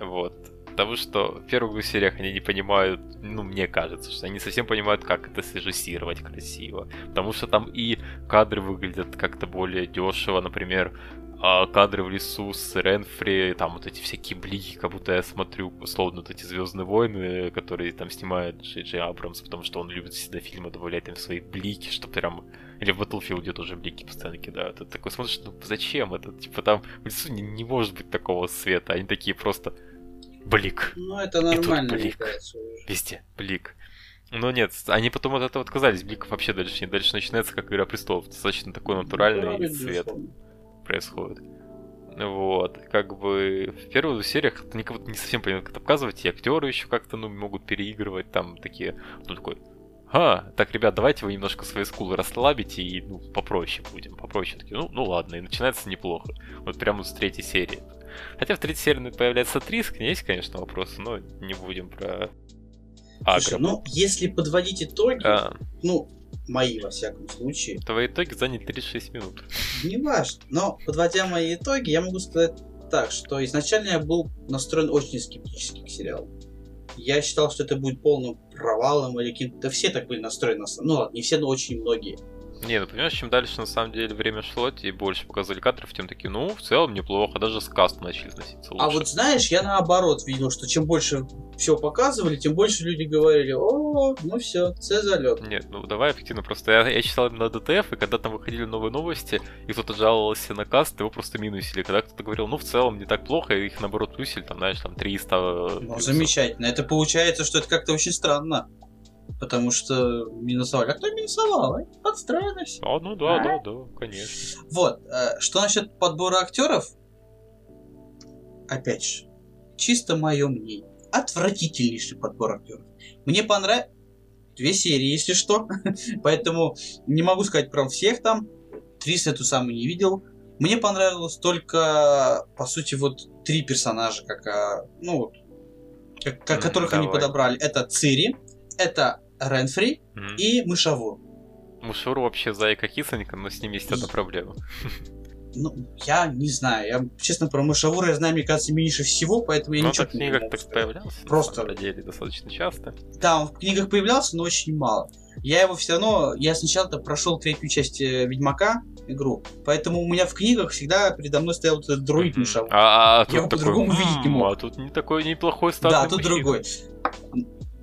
Вот. Потому что в первых двух сериях они не понимают ну, мне кажется, что они не совсем понимают, как это срежиссировать красиво. Потому что там и кадры выглядят как-то более дешево, например, кадры в лесу с Ренфри, там вот эти всякие блики, как будто я смотрю, условно, вот эти Звездные войны, которые там снимает Джей Джей Абрамс, потому что он любит всегда фильмы добавлять там свои блики, что прям... Или в Battlefield тоже блики постоянно кидают. Ты такой смотришь, ну зачем это? Типа там в лесу не, не может быть такого света, они такие просто блик. Ну это нормально. И тут блик. Везде блик. Но нет, они потом от этого отказались, бликов вообще дальше не. Дальше начинается как Игра Престолов, достаточно такой натуральный ну, цвет. Безусловно происходит. Вот, как бы в первых сериях ты никого не совсем понимаешь, как это показывать, и актеры еще как-то, ну, могут переигрывать, там такие, ну, такой, а, так, ребят, давайте вы немножко свои скулы расслабите и, ну, попроще будем, попроще. Такие, ну, ну ладно, и начинается неплохо. Вот прямо с третьей серии. Хотя в третьей серии появляется Триск, есть, конечно, вопросы, но не будем про Слушай, ну, если подводить итоги, а... ну, мои, во всяком случае. Твои итоги заняли 36 минут. Не важно. Но, подводя мои итоги, я могу сказать так, что изначально я был настроен очень скептически к сериалу. Я считал, что это будет полным провалом или каким-то... Да все так были настроены. Ну ладно, не все, но очень многие. Не, ну понимаешь, чем дальше на самом деле время шло, и больше показывали кадров, тем такие, ну, в целом неплохо, даже с каст начали сноситься лучше. А вот знаешь, я наоборот видел, что чем больше все показывали, тем больше люди говорили, о, ну все, це залет. Нет, ну давай объективно, просто я, я читал именно ДТФ, и когда там выходили новые новости, и кто-то жаловался на каст, его просто минусили. Когда кто-то говорил, ну в целом не так плохо, и их наоборот плюсили, там, знаешь, там 300... Ну, плюсов. замечательно. Это получается, что это как-то очень странно. Потому что минусовали. А кто минусовал? Подстроились. А, ну да, а? да, да, конечно. Вот. Э, что насчет подбора актеров? Опять же, чисто мое мнение. Отвратительнейший подбор актеров. Мне понравилось... Две серии, если что. Поэтому не могу сказать про всех там. Трис эту самую не видел. Мне понравилось только, по сути, вот три персонажа, как, а, ну, вот, как, которых Давай. они подобрали. Это Цири, это Ренфри mm-hmm. и Мышавур. Мышавур вообще зайка кисонька, но с ним есть и... одна проблема. Ну, я не знаю. Я, честно, про Мышавура я знаю, мне кажется, меньше всего, поэтому я ну, ничего так в книгах так появлялся, Просто... на деле, достаточно часто. Да, он в книгах появлялся, но очень мало. Я его все равно... Я сначала-то прошел третью часть э, Ведьмака, игру, поэтому у меня в книгах всегда передо мной стоял этот друид mm-hmm. Мышавур. А, а, я его по-другому видеть не мог. А тут не такой неплохой статус. Да, тут другой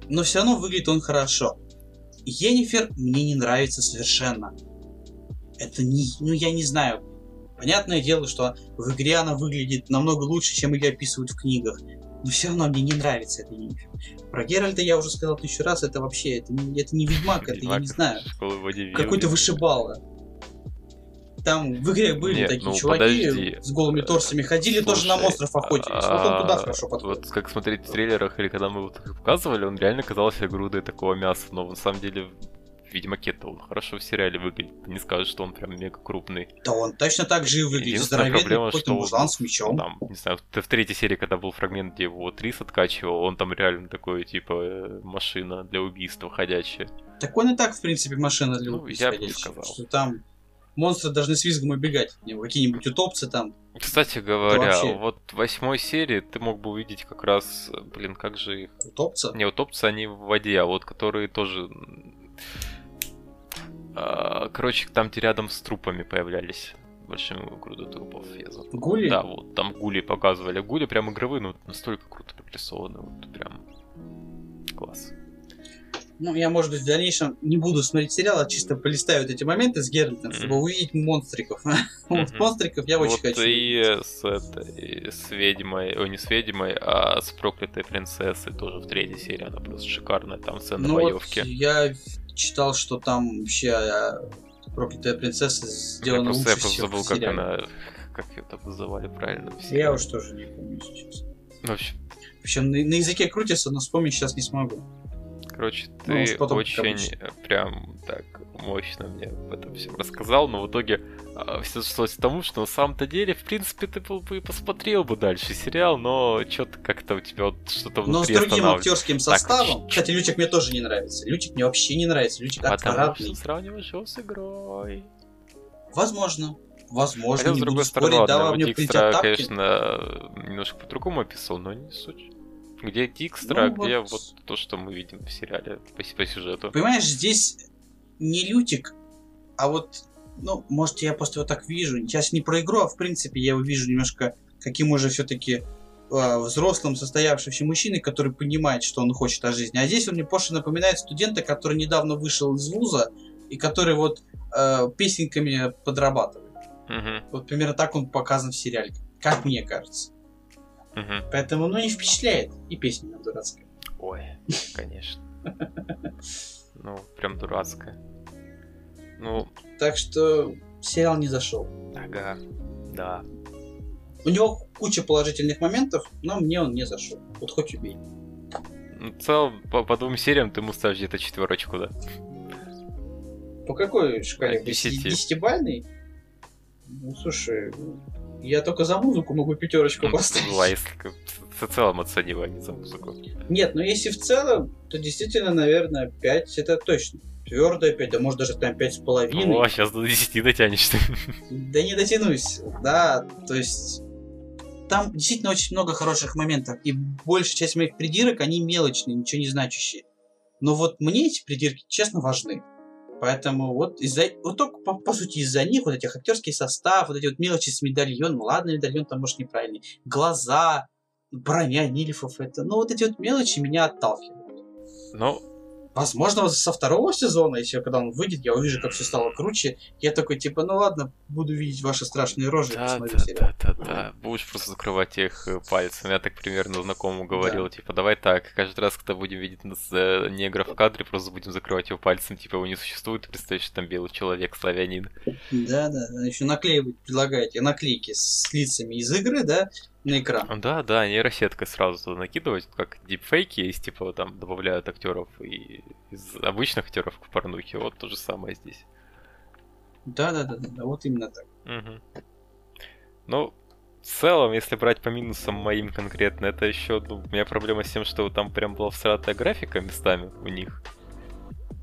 но все равно выглядит он хорошо. Енифер мне не нравится совершенно. Это не... Ну, я не знаю. Понятное дело, что в игре она выглядит намного лучше, чем ее описывают в книгах. Но все равно мне не нравится эта Енифер. Про Геральта я уже сказал тысячу раз, это вообще, это, это не Ведьмак, это я не знаю. Какой-то вышибала. Там в игре были Нет, такие ну, чуваки подожди. с голыми торсами, ходили Слушай, тоже на монстров охотились. А, вот он туда хорошо подходит. Вот как смотреть в трейлерах или когда мы вот показывали, он реально казался грудой такого мяса, но на самом деле Ведьмаке-то он хорошо в сериале выглядит. Не скажешь, что он прям мега крупный. Да он точно так же и выглядит. Здоровенный проблема, что мужлан с мечом. Там, не знаю, в третьей серии, когда был фрагмент, где его Трис откачивал, он там реально такой, типа, э, машина для убийства ходячая. Так он и так, в принципе, машина для ну, убийства я бы сказал. Что там монстры должны с визгом убегать. Какие-нибудь утопцы там. Кстати говоря, вообще... вот в восьмой серии ты мог бы увидеть как раз, блин, как же их... Утопцы? Не, утопцы они в воде, а вот которые тоже... А, короче, там, где рядом с трупами появлялись большими груды трупов. Я забыл. Гули? Да, вот там гули показывали. Гули прям игровые, ну настолько круто прорисованы, вот прям класс. Ну, я, может быть, в дальнейшем не буду смотреть сериал, а чисто полистаю вот эти моменты с Геральтом, чтобы увидеть монстриков. вот монстриков я очень хочу. и с этой, с ведьмой, ой, не с ведьмой, а с проклятой принцессой тоже в третьей серии, она просто шикарная, там сцена ну, боевки. Вот я читал, что там вообще а, проклятая принцесса сделана лучше я просто забыл, как она, как ее там называли правильно. Я уж тоже не помню сейчас. В общем. На языке крутится, но вспомнить сейчас не смогу. Короче, ну, ты ну, очень прям так мощно мне об этом всем рассказал, но в итоге э, все сошлось к тому, что на самом-то деле, в принципе, ты был бы и посмотрел бы дальше сериал, но что-то как-то у тебя вот что-то внутри Но с другим актерским составом. Так, Кстати, Лючик мне тоже не нравится. Лючик мне вообще не нравится. Лючик Потому отвратный. что сравниваешь его с игрой. Возможно. Возможно, Хотя, не с другой буду стороны, спорить, ладно, да, мне Дикстра, конечно, немножко по-другому описал, но не суть Где Дикстра, ну, где вот... вот то, что мы видим в сериале по, по сюжету. Понимаешь, здесь не Лютик, а вот, ну, может, я просто его так вижу. Сейчас не про игру, а в принципе я его вижу немножко каким уже все-таки э, взрослым состоявшимся мужчиной, который понимает, что он хочет от жизни. А здесь он мне больше напоминает студента, который недавно вышел из вуза и который вот э, песенками подрабатывает. Угу. Вот примерно так он показан в сериале, как мне кажется. Угу. Поэтому, ну, не впечатляет. И песня нам дурацкая. Ой, конечно. Ну, прям дурацкая. Ну... Так что сериал не зашел. Ага, да. У него куча положительных моментов, но мне он не зашел. Вот хоть убей. Ну, в целом, по, по двум сериям ты ему ставишь где-то четверочку, да? По какой шкале? 10. 10 Ну, слушай, я только за музыку могу пятерочку поставить. Ну, если в целом оцениваю, а не за музыку. Нет, но если в целом, то действительно, наверное, 5 это точно. Твердая 5, да может даже там 5 с половиной. О, сейчас до 10 дотянешься. Да не дотянусь, да, то есть там действительно очень много хороших моментов, и большая часть моих придирок, они мелочные, ничего не значащие. Но вот мне эти придирки, честно, важны. Поэтому вот из-за вот только по, по сути из-за них вот этих актерский состав, вот эти вот мелочи с медальоном, ладно, медальон там может неправильный, глаза, броня Нильфов, это, ну вот эти вот мелочи меня отталкивают. Ну, Возможно, со второго сезона, если когда он выйдет, я увижу, как все стало круче. Я такой, типа, ну ладно, буду видеть ваши страшные рожи. Да, да, да, да, да. Будешь просто закрывать их э, пальцем. Я так примерно знакомому говорил, да. типа, давай так, каждый раз, когда будем видеть э, негра в кадре, просто будем закрывать его пальцем, типа, его не существует, представь, что там белый человек, славянин. Да, да, еще наклеивать предлагаете, наклейки с лицами из игры, да, на экран. Да, да, нейросетка сразу туда накидывать, как дипфейки есть, типа там добавляют актеров и из обычных актеров к порнухе, вот то же самое здесь. Да, да, да, да, вот именно так. Угу. Ну, в целом, если брать по минусам моим конкретно, это еще, ну, у меня проблема с тем, что там прям была всратая графика местами у них.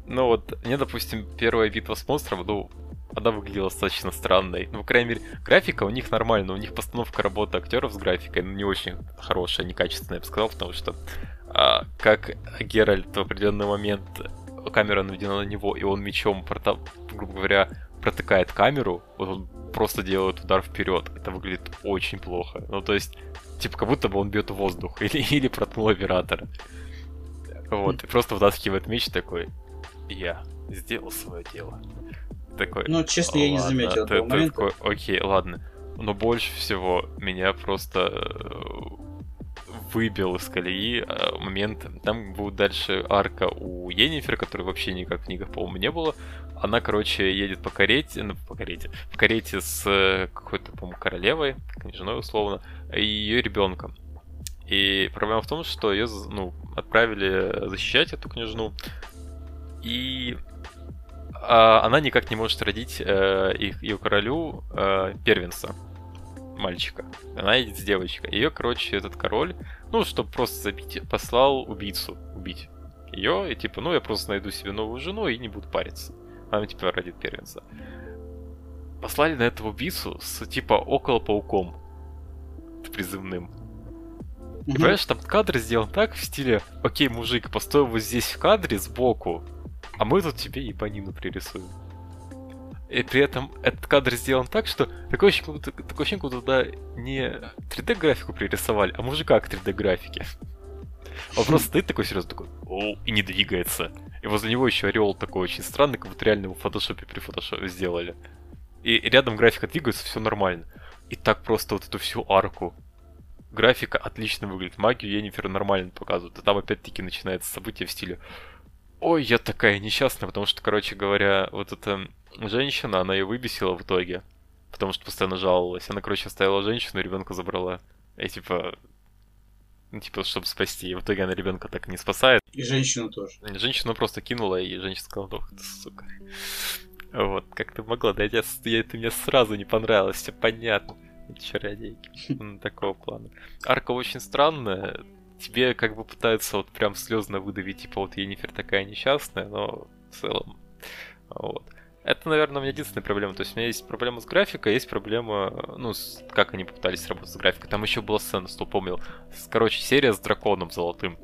Ну вот, мне, допустим, первая битва с монстром, ну, она выглядела достаточно странной. Ну, по крайней мере, графика у них нормальная, у них постановка работы актеров с графикой ну, не очень хорошая, некачественная, я бы сказал, потому что а, как Геральт в определенный момент камера наведена на него, и он мечом, грубо говоря, протыкает камеру, вот он просто делает удар вперед. Это выглядит очень плохо. Ну, то есть, типа, как будто бы он бьет воздух или, или проткнул оператора. Вот, и просто вытаскивает меч такой. Я сделал свое дело такой... Ну, честно, я не заметил ты, ты такой, окей, ладно. Но больше всего меня просто э, выбил из колеи э, момент. Там будет дальше арка у Енифер, которой вообще никак в книгах, по-моему, не было. Она, короче, едет по карете, ну, по карете, в карете с э, какой-то, по-моему, королевой, женой условно, и ее ребенком. И проблема в том, что ее, ну, отправили защищать эту княжну. И она никак не может родить э, их, ее королю э, первенца, мальчика. Она едет с девочкой. Ее, короче, этот король, ну, чтобы просто забить, послал убийцу убить ее. И типа, ну, я просто найду себе новую жену и не буду париться. Она, типа, родит первенца. Послали на этого убийцу с, типа, около пауком призывным. И понимаешь, там кадр сделан так в стиле, окей, мужик, постой вот здесь в кадре сбоку, а мы тут тебе ебанину пририсуем. И при этом этот кадр сделан так, что такое ощущение, такое ощущение, как туда не 3D-графику пририсовали, а мужика к 3D-графике. Он просто стоит такой серьезно, такой, о, и не двигается. И возле него еще ореол такой очень странный, как будто реально его в фотошопе при фотошопе сделали. И рядом графика двигается, все нормально. И так просто вот эту всю арку. Графика отлично выглядит. Магию Енифер нормально показывают. И там опять-таки начинается событие в стиле Ой, я такая несчастная, потому что, короче говоря, вот эта женщина, она ее выбесила в итоге. Потому что постоянно жаловалась. Она, короче, оставила женщину, ребенка забрала. И типа, ну, типа, чтобы спасти. И в итоге она ребенка так не спасает. И женщину тоже. Женщину просто кинула, и женщина сказала, ох ты, сука. Вот, как ты могла, да, я, я, ты мне сразу не понравилось, все понятно. Чародейки. Ну, такого плана. Арка очень странная, тебе как бы пытаются вот прям слезно выдавить, типа вот Енифер такая несчастная, но в целом вот. Это, наверное, у меня единственная проблема. То есть у меня есть проблема с графикой, есть проблема, ну, с, как они попытались работать с графикой. Там еще была сцена, что помнил. Короче, серия с драконом золотым.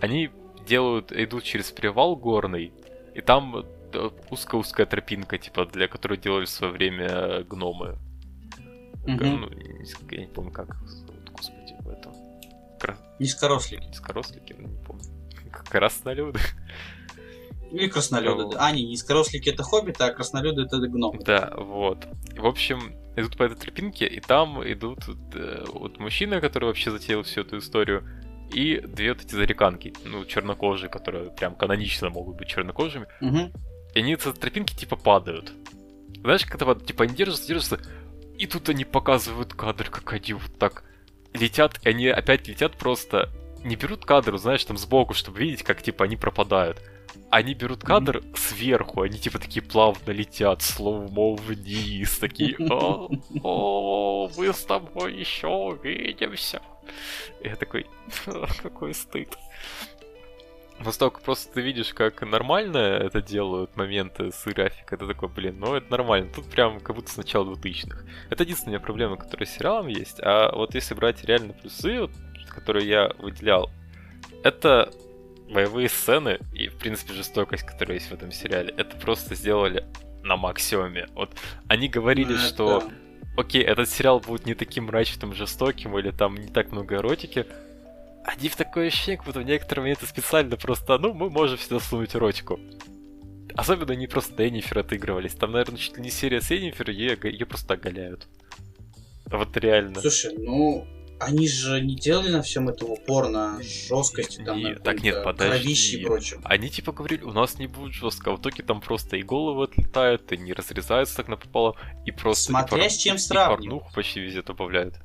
Они делают, идут через перевал горный, и там э, узкая-узкая тропинка, типа, для которой делали в свое время гномы. Mm-hmm. Ну, я не помню, как Низкорослики. Низкорослики, ну, не помню. Краснолюды. Или краснолюды. Вот. А, не, низкорослики это хоббиты, а краснолюды это гном. Да, вот. В общем, идут по этой тропинке, и там идут э, вот мужчина, который вообще затеял всю эту историю, и две вот эти зареканки, ну, чернокожие, которые прям канонично могут быть чернокожими. Угу. И они с этой тропинки типа падают. Знаешь, когда вот, типа они держатся, держатся, и тут они показывают кадр, как они вот так летят, и они опять летят просто... Не берут кадр, знаешь, там сбоку, чтобы видеть, как типа они пропадают. Они берут кадр mm-hmm. сверху, они типа такие плавно летят, слоумо вниз, такие, о, о, мы с тобой еще увидимся. Я такой, какой стыд. Настолько просто ты видишь, как нормально это делают моменты с графикой, это такой, блин, ну это нормально. Тут прям как будто с начала 2000-х. Это единственная проблема, которая с сериалом есть. А вот если брать реально плюсы, вот, которые я выделял, это боевые сцены и, в принципе, жестокость, которая есть в этом сериале. Это просто сделали на максимуме. Вот они говорили, ну, что окей, этот сериал будет не таким мрачным, жестоким, или там не так много эротики, они в такое ощущение, как будто в некоторые моменты специально просто, ну, мы можем всегда сунуть эротику. Особенно они просто Энифер отыгрывались. Там, наверное, чуть ли не серия с Энифер, ее, ее просто оголяют. Вот реально. Слушай, ну, они же не делали на всем этом упор на жесткости, там, не, на так нет, подожди. и прочее. Они типа говорили, у нас не будет жестко, а в итоге там просто и головы отлетают, и не разрезаются так напополам, и просто... Смотря и с чем сравнивать. И порнуху почти везде добавляют.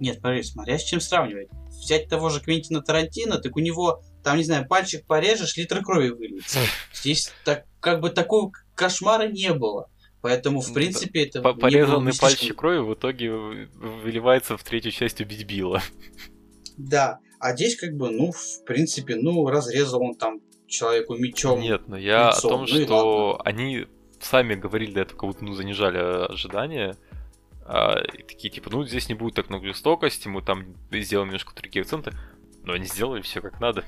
Нет, смотри, смотря с чем сравнивать. Взять того же Квентина Тарантино, так у него, там, не знаю, пальчик порежешь, литр крови выльется. Здесь так, как бы такого кошмара не было. Поэтому, в принципе, это... Порезанный пальчик крови в итоге выливается в третью часть убить Билла. Да, а здесь как бы, ну, в принципе, ну, разрезал он там человеку мечом. Нет, но я лицом. о том, ну, что они сами говорили до этого, как будто, ну, занижали ожидания. А, и такие, типа, ну, здесь не будет так много жестокости, мы там сделаем немножко другие акценты. Но они сделали все как надо.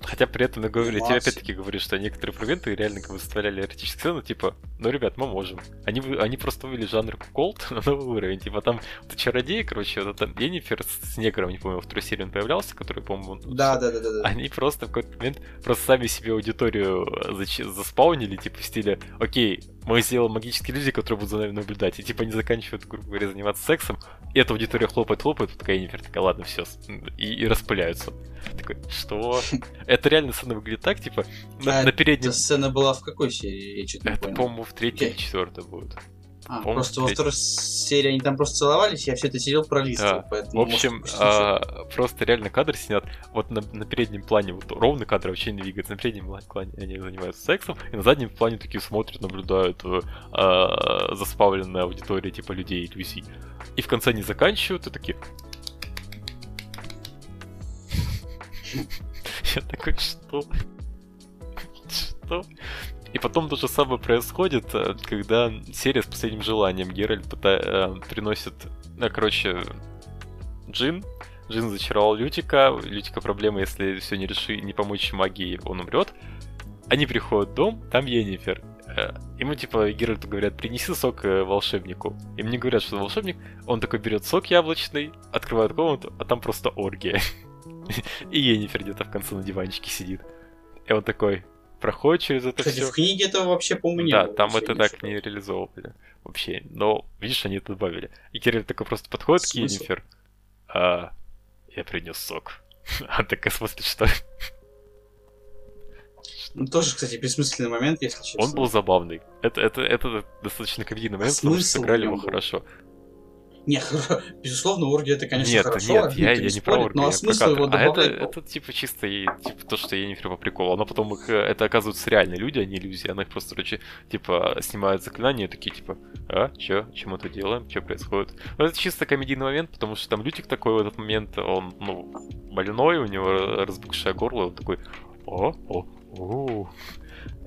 Хотя при этом, я говорю, тебе опять-таки говорю, что некоторые фрагменты реально как бы составляли эротическую сцену, типа, ну, ребят, мы можем. Они, они просто вывели жанр колд на новый уровень. Типа там вот чародей, короче, вот там Енифер с негром, не помню, во второй серии он появлялся, который, по-моему... Да, да, да, да, да. Они просто в какой-то момент просто сами себе аудиторию заспаунили, типа, в стиле, окей, мы сделаем магические иллюзии, которые будут за нами наблюдать. И типа они заканчивают, грубо говоря, заниматься сексом, и эта аудитория хлопает, хлопает, такая Енифер такая, ладно, все, и, и распыляются. Такой, что? Это реально сцена выглядит так, типа, на, а на переднем... Эта сцена была в какой серии? Я что-то Это, по-моему, в третьей или четвертой будет. А, просто во второй серии они там просто целовались, я все это сидел пролистывал, да. поэтому... В общем, а, просто реально кадр снят, вот на, на переднем плане, вот ровный кадр вообще не двигается, на переднем плане они занимаются сексом, и на заднем плане такие смотрят, наблюдают а, заспавленная аудитория типа людей иллюзий. И в конце они заканчивают, и такие... Я такой, что? Что? И потом то же самое происходит, э, когда серия с последним желанием Геральт пыта... Э, приносит, ну, короче, Джин. Джин зачаровал Лютика. Лютика проблема, если все не реши, не помочь магии, он умрет. Они приходят в дом, там Енифер. Э, ему типа Геральту говорят, принеси сок волшебнику. И мне говорят, что волшебник, он такой берет сок яблочный, открывает комнату, а там просто оргия. И Енифер где-то в конце на диванчике сидит. И он такой, проходит через это Кстати, все. в книге этого вообще, по-моему, не да, было. Там это так не реализовывали вообще. Но, видишь, они это добавили. И Кирилл такой просто подходит к Енифер. А, я принес сок. А такая смотрит, что... Ну, тоже, кстати, бессмысленный момент, если честно. Он был забавный. Это, это, это достаточно комедийный момент, а потому что сыграли его хорошо. Нет, безусловно, оргия это, конечно, нет, хорошо. Нет, я, я не про оргию, но а смысл его добавлять... А это, это, типа, чисто типа, то, что я не по приколу. Но потом их, это оказываются реальные люди, а не иллюзии. Она их просто, короче, типа, снимают заклинания и такие, типа, а, чё, чем это делаем, что происходит? Но это чисто комедийный момент, потому что там Лютик такой в этот момент, он, ну, больной, у него разбухшее горло, он такой, о, о, у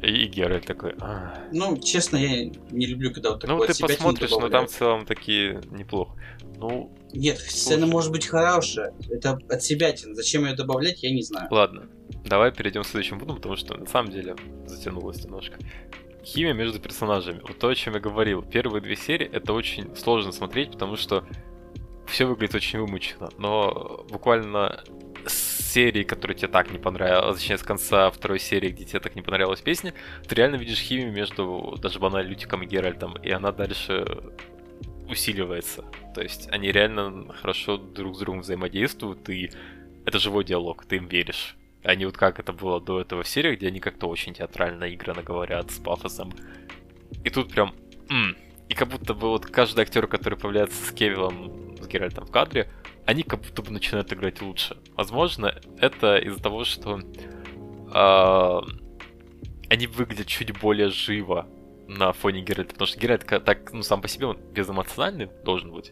и Геральт такой. А. Ну, честно, я не люблю, когда вот Ну, ты посмотришь, но там в целом такие неплохо. Ну. Нет, сцена может быть хорошая. Это от себя. Зачем ее добавлять, я не знаю. Ладно. Давай перейдем к следующему пункту, потому что на самом деле затянулось немножко. Химия между персонажами. Вот то, о чем я говорил. Первые две серии это очень сложно смотреть, потому что все выглядит очень вымученно. Но буквально серии, которая тебе так не понравилась, точнее, с конца второй серии, где тебе так не понравилась песня, ты реально видишь химию между даже банально Лютиком и Геральтом, и она дальше усиливается. То есть они реально хорошо друг с другом взаимодействуют, и это живой диалог, ты им веришь. А не вот как это было до этого в серии, где они как-то очень театрально играно говорят с пафосом. И тут прям... М-м. И как будто бы вот каждый актер, который появляется с Кевилом, с Геральтом в кадре, они как будто бы начинают играть лучше. Возможно, это из-за того, что э, они выглядят чуть более живо на фоне Геральта, потому что Геральт так, ну, сам по себе он безэмоциональный должен быть.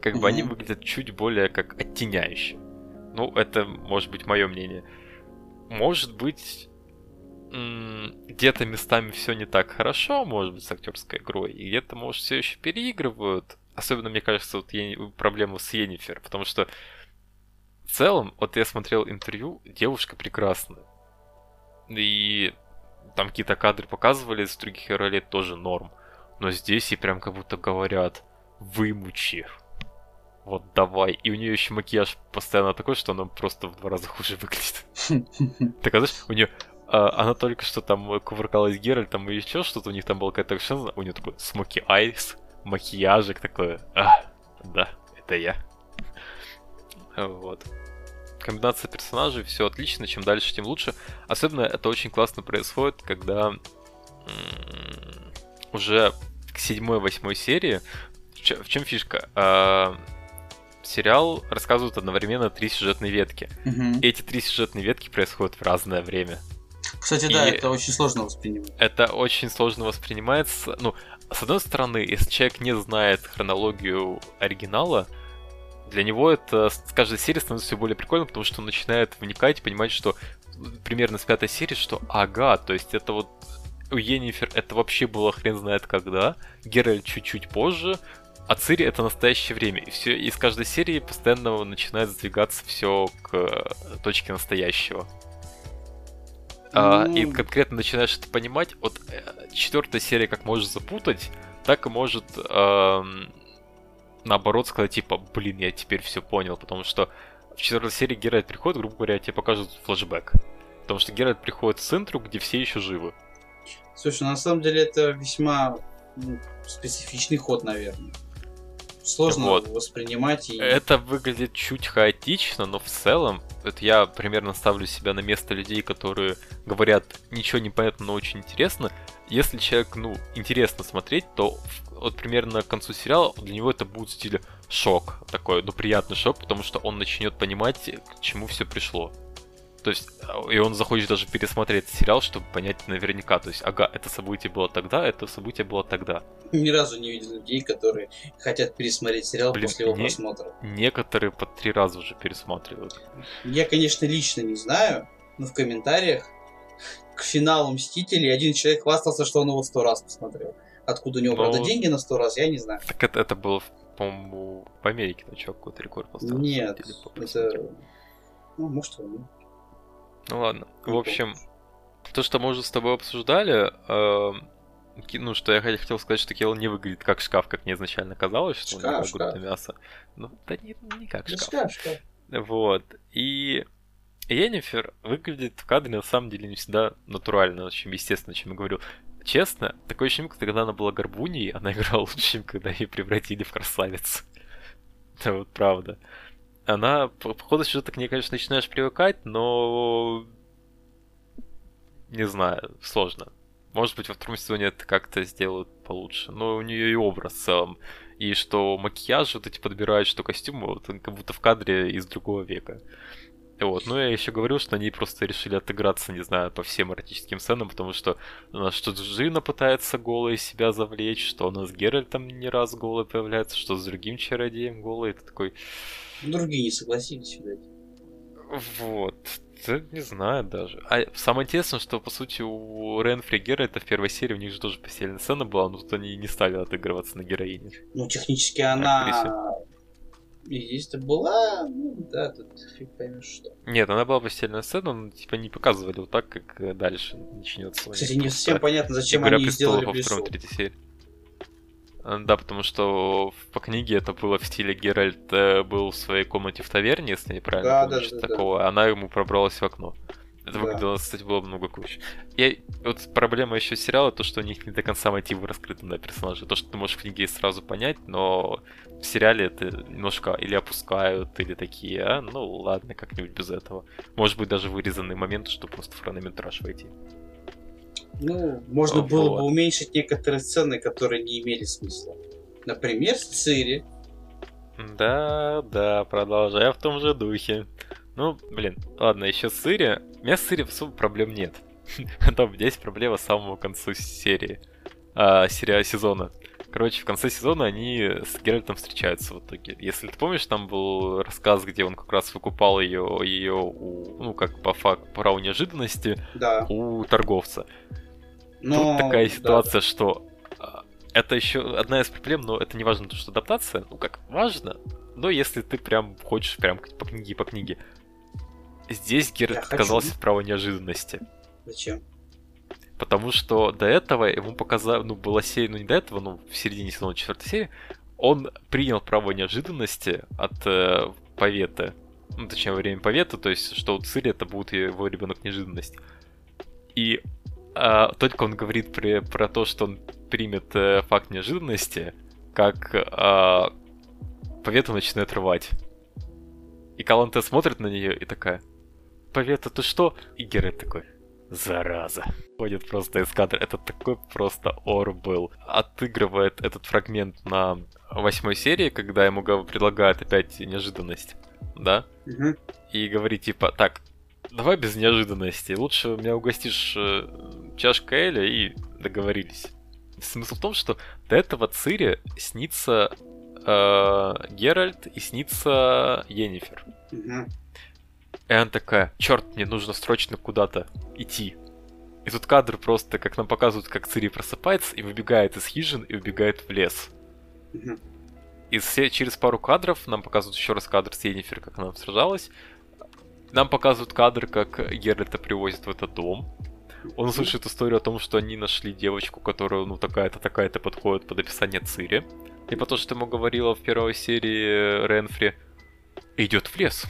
Как бы они выглядят чуть более как оттеняющие. Ну, это может быть мое мнение. Может быть, где-то местами все не так хорошо, может быть, с актерской игрой, и где-то, может, все еще переигрывают. Особенно, мне кажется, вот проблема с Енифер, потому что в целом, вот я смотрел интервью, девушка прекрасная. И там какие-то кадры показывали из других ролей тоже норм. Но здесь и прям как будто говорят, вымучи. Вот давай. И у нее еще макияж постоянно такой, что она просто в два раза хуже выглядит. Так, а знаешь, у нее а, она только что там кувыркалась Геральтом и еще что-то, у них там была какая-то у нее такой смоки айс, макияжик такой. А, да, это я. Вот. Комбинация персонажей, все отлично, чем дальше, тем лучше. Особенно это очень классно происходит, когда уже к седьмой-восьмой серии. В чем фишка? А, сериал рассказывает одновременно три сюжетные ветки. Угу. И эти три сюжетные ветки происходят в разное время. Кстати, и да, это очень сложно воспринимать. Это очень сложно воспринимается. Ну, с одной стороны, если человек не знает хронологию оригинала, для него это с каждой серии становится все более прикольно, потому что он начинает вникать и понимать, что примерно с пятой серии, что ага, то есть это вот у Енифер это вообще было хрен знает когда, Геральт чуть-чуть позже, а Цири это настоящее время. И все, и с каждой серии постоянно начинает сдвигаться все к точке настоящего. Uh, и конкретно начинаешь это понимать, вот э, четвертая серия как может запутать, так и может наоборот сказать, типа, блин, я теперь все понял, потому что в четвертой серии Геральт приходит, грубо говоря, тебе покажут флешбэк. Потому что Геральт приходит в центру, где все еще живы. Слушай, на самом деле это весьма ну, специфичный ход, наверное сложно вот. воспринимать. И... Это выглядит чуть хаотично, но в целом, это я примерно ставлю себя на место людей, которые говорят, ничего не понятно, но очень интересно. Если человек, ну, интересно смотреть, то вот примерно к концу сериала для него это будет в стиле шок, такой, ну, приятный шок, потому что он начнет понимать, к чему все пришло. То есть, а, и он захочет даже пересмотреть сериал, чтобы понять наверняка. То есть, ага, это событие было тогда, это событие было тогда. Ни разу не видел людей, которые хотят пересмотреть сериал Блин, после его не... просмотра. Некоторые по три раза уже пересматривают. Я, конечно, лично не знаю, но в комментариях к финалу Мстителей один человек хвастался, что он его сто раз посмотрел. Откуда у него, но... правда, деньги на сто раз, я не знаю. Так это, это было, по-моему, в Америке, на чувак какой-то рекорд поставил. Нет, это... Ну, может, он... Ну ладно. В общем, то, что мы уже с тобой обсуждали, э, ну, что я хотел сказать, что Келл не выглядит как шкаф, как мне изначально казалось, что шкаф, у него шкаф. мясо. Ну, да не, не как шкаф. шкаф, шкаф. Вот. И Енифер выглядит в кадре на самом деле не всегда натурально, очень естественно, чем я говорю. Честно, такое ощущение, когда она была горбуней, она играла лучше, чем когда ее превратили в красавицу. Это вот правда она по, по ходу сюжета к ней, конечно, начинаешь привыкать, но не знаю, сложно. Может быть, во втором сезоне это как-то сделают получше. Но у нее и образ в целом. И что макияж вот эти подбирают, что костюмы, вот как будто в кадре из другого века. Вот. Ну, я еще говорил, что они просто решили отыграться, не знаю, по всем эротическим сценам, потому что у нас что Джина пытается голой себя завлечь, что у нас Геральт там не раз голый появляется, что с другим чародеем голый. Это такой... Другие не согласились, видать. Вот. Да, не знаю даже. А самое интересное, что по сути у Ренфри Геральта в первой серии у них же тоже постельная сцена была, но тут они не стали отыгрываться на героине. Ну, технически она здесь-то была, ну да, тут фиг поймешь что. Нет, она была постельная сцена, но типа не показывали вот так, как дальше начнется. Кстати, не совсем понятно, зачем они сделали во второй, третьей серии. Да, потому что по книге это было в стиле Геральт э, был в своей комнате в таверне, если не правильно да, помню, да, да, такого. Да. Она ему пробралась в окно. Это да. выглядело, кстати, было много круче. И вот проблема еще сериала, то, что у них не до конца мотивы раскрыты на персонажа. То, что ты можешь в книге сразу понять, но в сериале это немножко или опускают, или такие, а, ну ладно, как-нибудь без этого. Может быть, даже вырезанные моменты, чтобы просто в хронометраж войти. Ну, можно вот. было бы уменьшить некоторые сцены, которые не имели смысла. Например, с Цири. Да, да, продолжая в том же духе. Ну, блин, ладно, еще с Цири. У меня с Цири особо проблем нет. Там есть проблема с самого конца серии. А, серия сезона. Короче, в конце сезона они с Геральтом встречаются в итоге. Если ты помнишь, там был рассказ, где он как раз выкупал ее, ее у, ну, как по факту, по неожиданности да. у торговца. Но... Тут такая ситуация, да. что а, это еще одна из проблем, но это не важно, то, что адаптация, ну как, важно, но если ты прям хочешь прям по книге по книге. Здесь Геральт отказался от права неожиданности. Зачем? Потому что до этого ему показали, ну, была серия, ну не до этого, но в середине сезона четвертой серии, он принял право неожиданности от э, Поветы. Ну, точнее, во время Поветы, то есть, что у Цири это будет его ребенок неожиданность. И а, только он говорит при, про то, что он примет э, факт неожиданности, как а, Повета начинает рвать. И Каланте смотрит на нее и такая, Повета, ты что? И Герет такой, зараза. Ходит просто из кадра. Это такой просто ор был. Отыгрывает этот фрагмент на восьмой серии, когда ему предлагают опять неожиданность. Да? Угу. И говорит типа, так, давай без неожиданности. Лучше меня угостишь э, чашкой Эля и договорились. Смысл в том, что до этого Цири снится э, Геральт и снится Енифер. Угу. И она такая, черт, мне нужно срочно куда-то идти. И тут кадр просто, как нам показывают, как Цири просыпается и выбегает из хижин и убегает в лес. И все, через пару кадров нам показывают еще раз кадр с Енифер, как она сражалась. Нам показывают кадр, как Геральта привозят в этот дом. Он слышит историю о том, что они нашли девочку, которая, ну, такая-то, такая-то подходит под описание Цири. И по то, что ему говорила в первой серии Ренфри, идет в лес.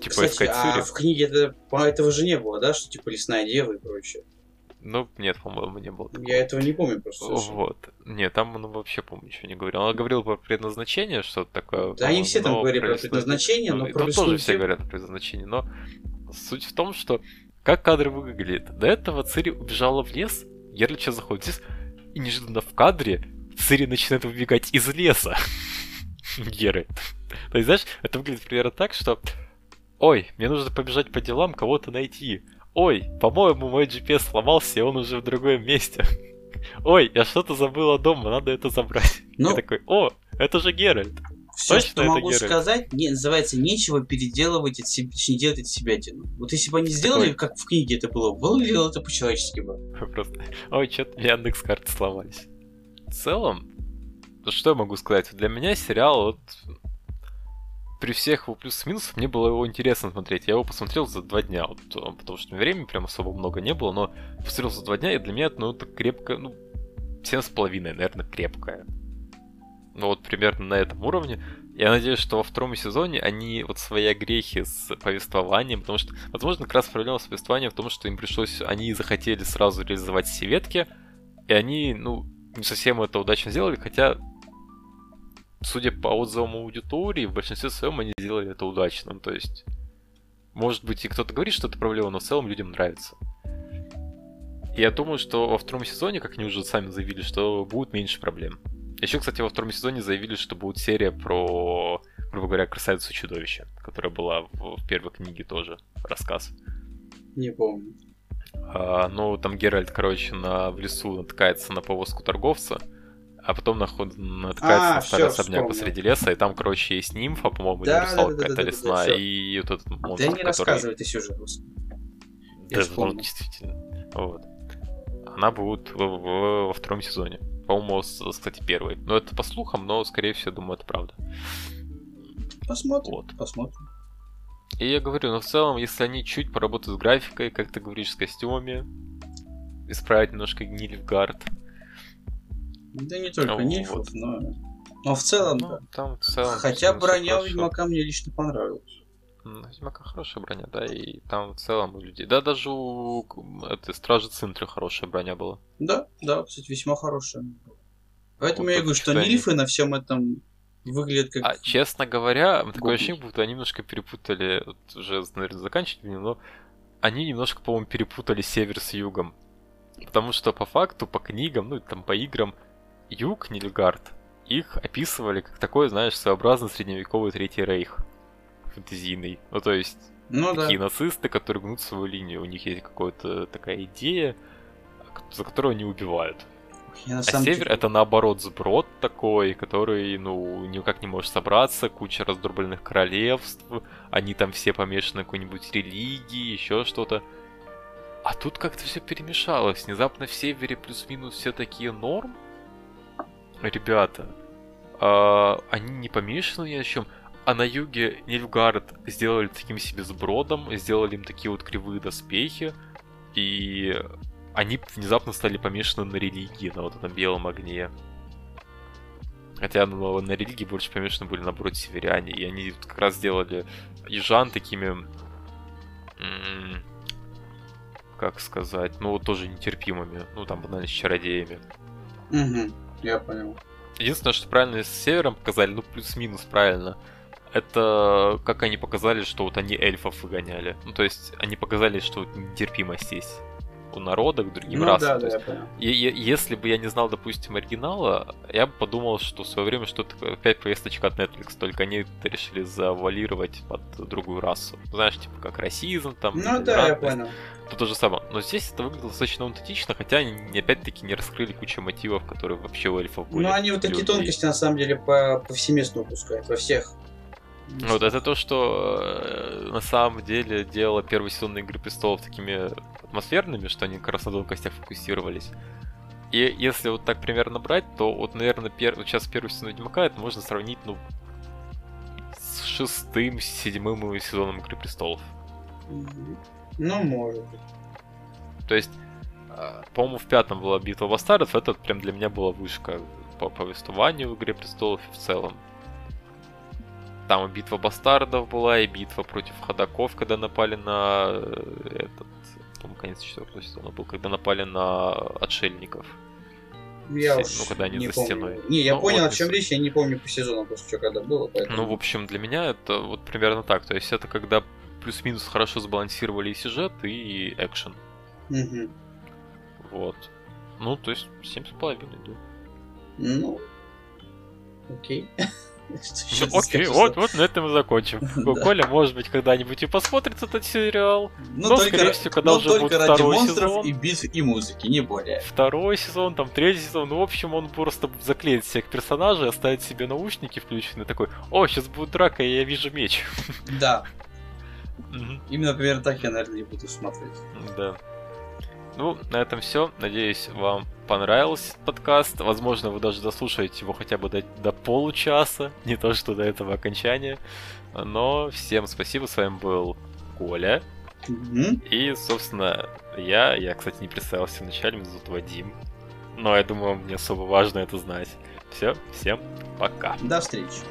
Типа Кстати, искать а в книге это, этого же не было, да, что типа лесная дева и прочее? Ну, нет, по-моему, не было. Такого. Я этого не помню просто. Совершенно. Вот. Нет, там он вообще, помню, ничего не говорил. Он говорил про предназначение, что-то такое. Да, они все там говорили про предназначение, но ну, про тоже все говорят про предназначение, но суть в том, что как кадры выглядят. До этого Цири убежала в лес, Герлича заходит здесь, и неожиданно в кадре Цири начинает выбегать из леса. Геры. То есть, знаешь, это выглядит примерно так, что Ой, мне нужно побежать по делам, кого-то найти. Ой, по-моему, мой GPS сломался, и он уже в другом месте. Ой, я что-то забыла дома, надо это забрать. Ну, я такой, о, это же Геральт. Все, Точно что могу Геральт. сказать, не, называется нечего переделывать от себя, не делать от себя тяну. Вот если бы они сделали, Такой... как в книге это было, выглядело это по-человечески бы. Просто, ой, что-то Яндекс карты сломались. В целом, что я могу сказать? Для меня сериал вот при всех его плюсах и минусах мне было его интересно смотреть. Я его посмотрел за два дня, вот, э, потому что времени прям особо много не было, но посмотрел за два дня, и для меня это, ну, это крепко, ну, семь с половиной, наверное, крепкая. Ну, вот примерно на этом уровне. Я надеюсь, что во втором сезоне они вот свои грехи с повествованием, потому что, возможно, как раз проблема с повествованием в том, что им пришлось, они захотели сразу реализовать все ветки, и они, ну, не совсем это удачно сделали, хотя судя по отзывам аудитории, в большинстве своем они сделали это удачно. Ну, то есть, может быть, и кто-то говорит, что это проблема, но в целом людям нравится. я думаю, что во втором сезоне, как они уже сами заявили, что будет меньше проблем. Еще, кстати, во втором сезоне заявили, что будет серия про, грубо говоря, красавицу чудовище, которая была в, в первой книге тоже рассказ. Не помню. А, ну, там Геральт, короче, на, в лесу натыкается на повозку торговца, а потом наход... натыкается а, на старый все, особняк вспомнил. посреди леса, и там, короче, есть нимфа, по-моему, да, или русалка да, да, какая-то да, лесная, да, да, и вот этот монстр, Да не который... рассказывай ты сюжет, Да, ну, действительно. Вот. Она будет в, в, во втором сезоне. По-моему, кстати, первый. Но это по слухам, но, скорее всего, думаю, это правда. Посмотрим. Вот. Посмотрим. И я говорю, но ну, в целом, если они чуть поработают с графикой, как ты говоришь, с костюмами, исправить немножко Нильфгард. Да не только ну, Нильфов, вот. но... Но в целом, ну, да. Там в целом Хотя броня у Ведьмака мне лично понравилась. Ведьмака хорошая броня, да, и там в целом у людей. Да, даже у этой Стражи Цинтры хорошая броня была. Да, да, кстати, весьма хорошая. Поэтому вот я говорю, что Нильфы они... на всем этом выглядят как... А, честно говоря, Губы. такое ощущение, будто они немножко перепутали, вот уже, наверное, заканчивать, но они немножко, по-моему, перепутали север с югом. Потому что по факту, по книгам, ну, там, по играм, юг Нильгард, их описывали как такой, знаешь, своеобразный средневековый Третий Рейх фэнтезийный. Ну, то есть, ну, такие да. нацисты, которые гнут свою линию. У них есть какая-то такая идея, за которую они убивают. Я а север деле... это наоборот сброд такой, который, ну, никак не может собраться, куча раздробленных королевств, они там все помешаны какой-нибудь религии, еще что-то. А тут как-то все перемешалось. Внезапно в севере плюс-минус все такие норм. Ребята, а, они не помешаны ни о чем. А на юге Нильфгард сделали таким себе сбродом, сделали им такие вот кривые доспехи. И они внезапно стали помешаны на религии, на вот этом белом огне. Хотя ну, на религии больше помешаны были, наоборот, северяне. И они как раз сделали южан такими... Как сказать? Ну, вот тоже нетерпимыми. Ну, там, банально, с чародеями. Угу, я понял. Единственное, что правильно с севером показали, ну, плюс-минус правильно, это как они показали, что вот они эльфов выгоняли. Ну, то есть, они показали, что вот нетерпимость есть у народа к другим ну, расам. Да, да, есть, и, и, если бы я не знал, допустим, оригинала, я бы подумал, что в свое время что-то опять повесточка от Netflix, только они это решили завалировать под другую расу. Знаешь, типа как расизм там. Ну да, я понял. То то же самое. Но здесь это выглядело достаточно аутентично, хотя они опять-таки не раскрыли кучу мотивов, которые вообще у эльфов были. Ну они вот такие тонкости на самом деле по повсеместно упускают, во всех вот это то, что э, на самом деле делало первый сезон Игры Престолов такими атмосферными, что они как раз на тонкостях фокусировались. И если вот так примерно брать, то вот, наверное, пер... вот сейчас первый сезон Ведьмака это можно сравнить, ну, с шестым, седьмым сезоном Игры Престолов. Ну, может быть. То есть, э, по-моему, в пятом была битва бастардов, это прям для меня была вышка по повествованию в Игре Престолов и в целом. Там и битва бастардов была, и битва против ходаков, когда напали на э, этот, по конец четвертого сезона был, когда напали на отшельников. Я ну, когда они не за помню. стеной. Не, я ну, понял, вот, о чем речь, я не помню по сезону просто, что когда было. Поэтому... Ну, в общем, для меня это вот примерно так. То есть это когда плюс-минус хорошо сбалансировали и сюжет, и экшен. Угу. Вот. Ну, то есть, семь с половиной, да. Ну, окей. Ну, окей, вот, вот на этом мы закончим. Коля, может быть, когда-нибудь и посмотрит этот сериал. Ну, но, скорее всего, когда уже будет второй сезон. и битв, и музыки, не более. Второй сезон, там, третий сезон. Ну, в общем, он просто заклеит всех персонажей, оставит себе наушники включенные, такой, о, сейчас будет драка, и я вижу меч. Да. Именно, например, так я, наверное, не буду смотреть. Да. Ну, на этом все. Надеюсь, вам понравился подкаст. Возможно, вы даже дослушаете его хотя бы до, до получаса, не то что до этого окончания. Но всем спасибо, с вами был Коля. Mm-hmm. И, собственно, я, я, кстати, не представился вначале, меня зовут Вадим. Но я думаю, мне особо важно это знать. Все, всем пока. До встречи.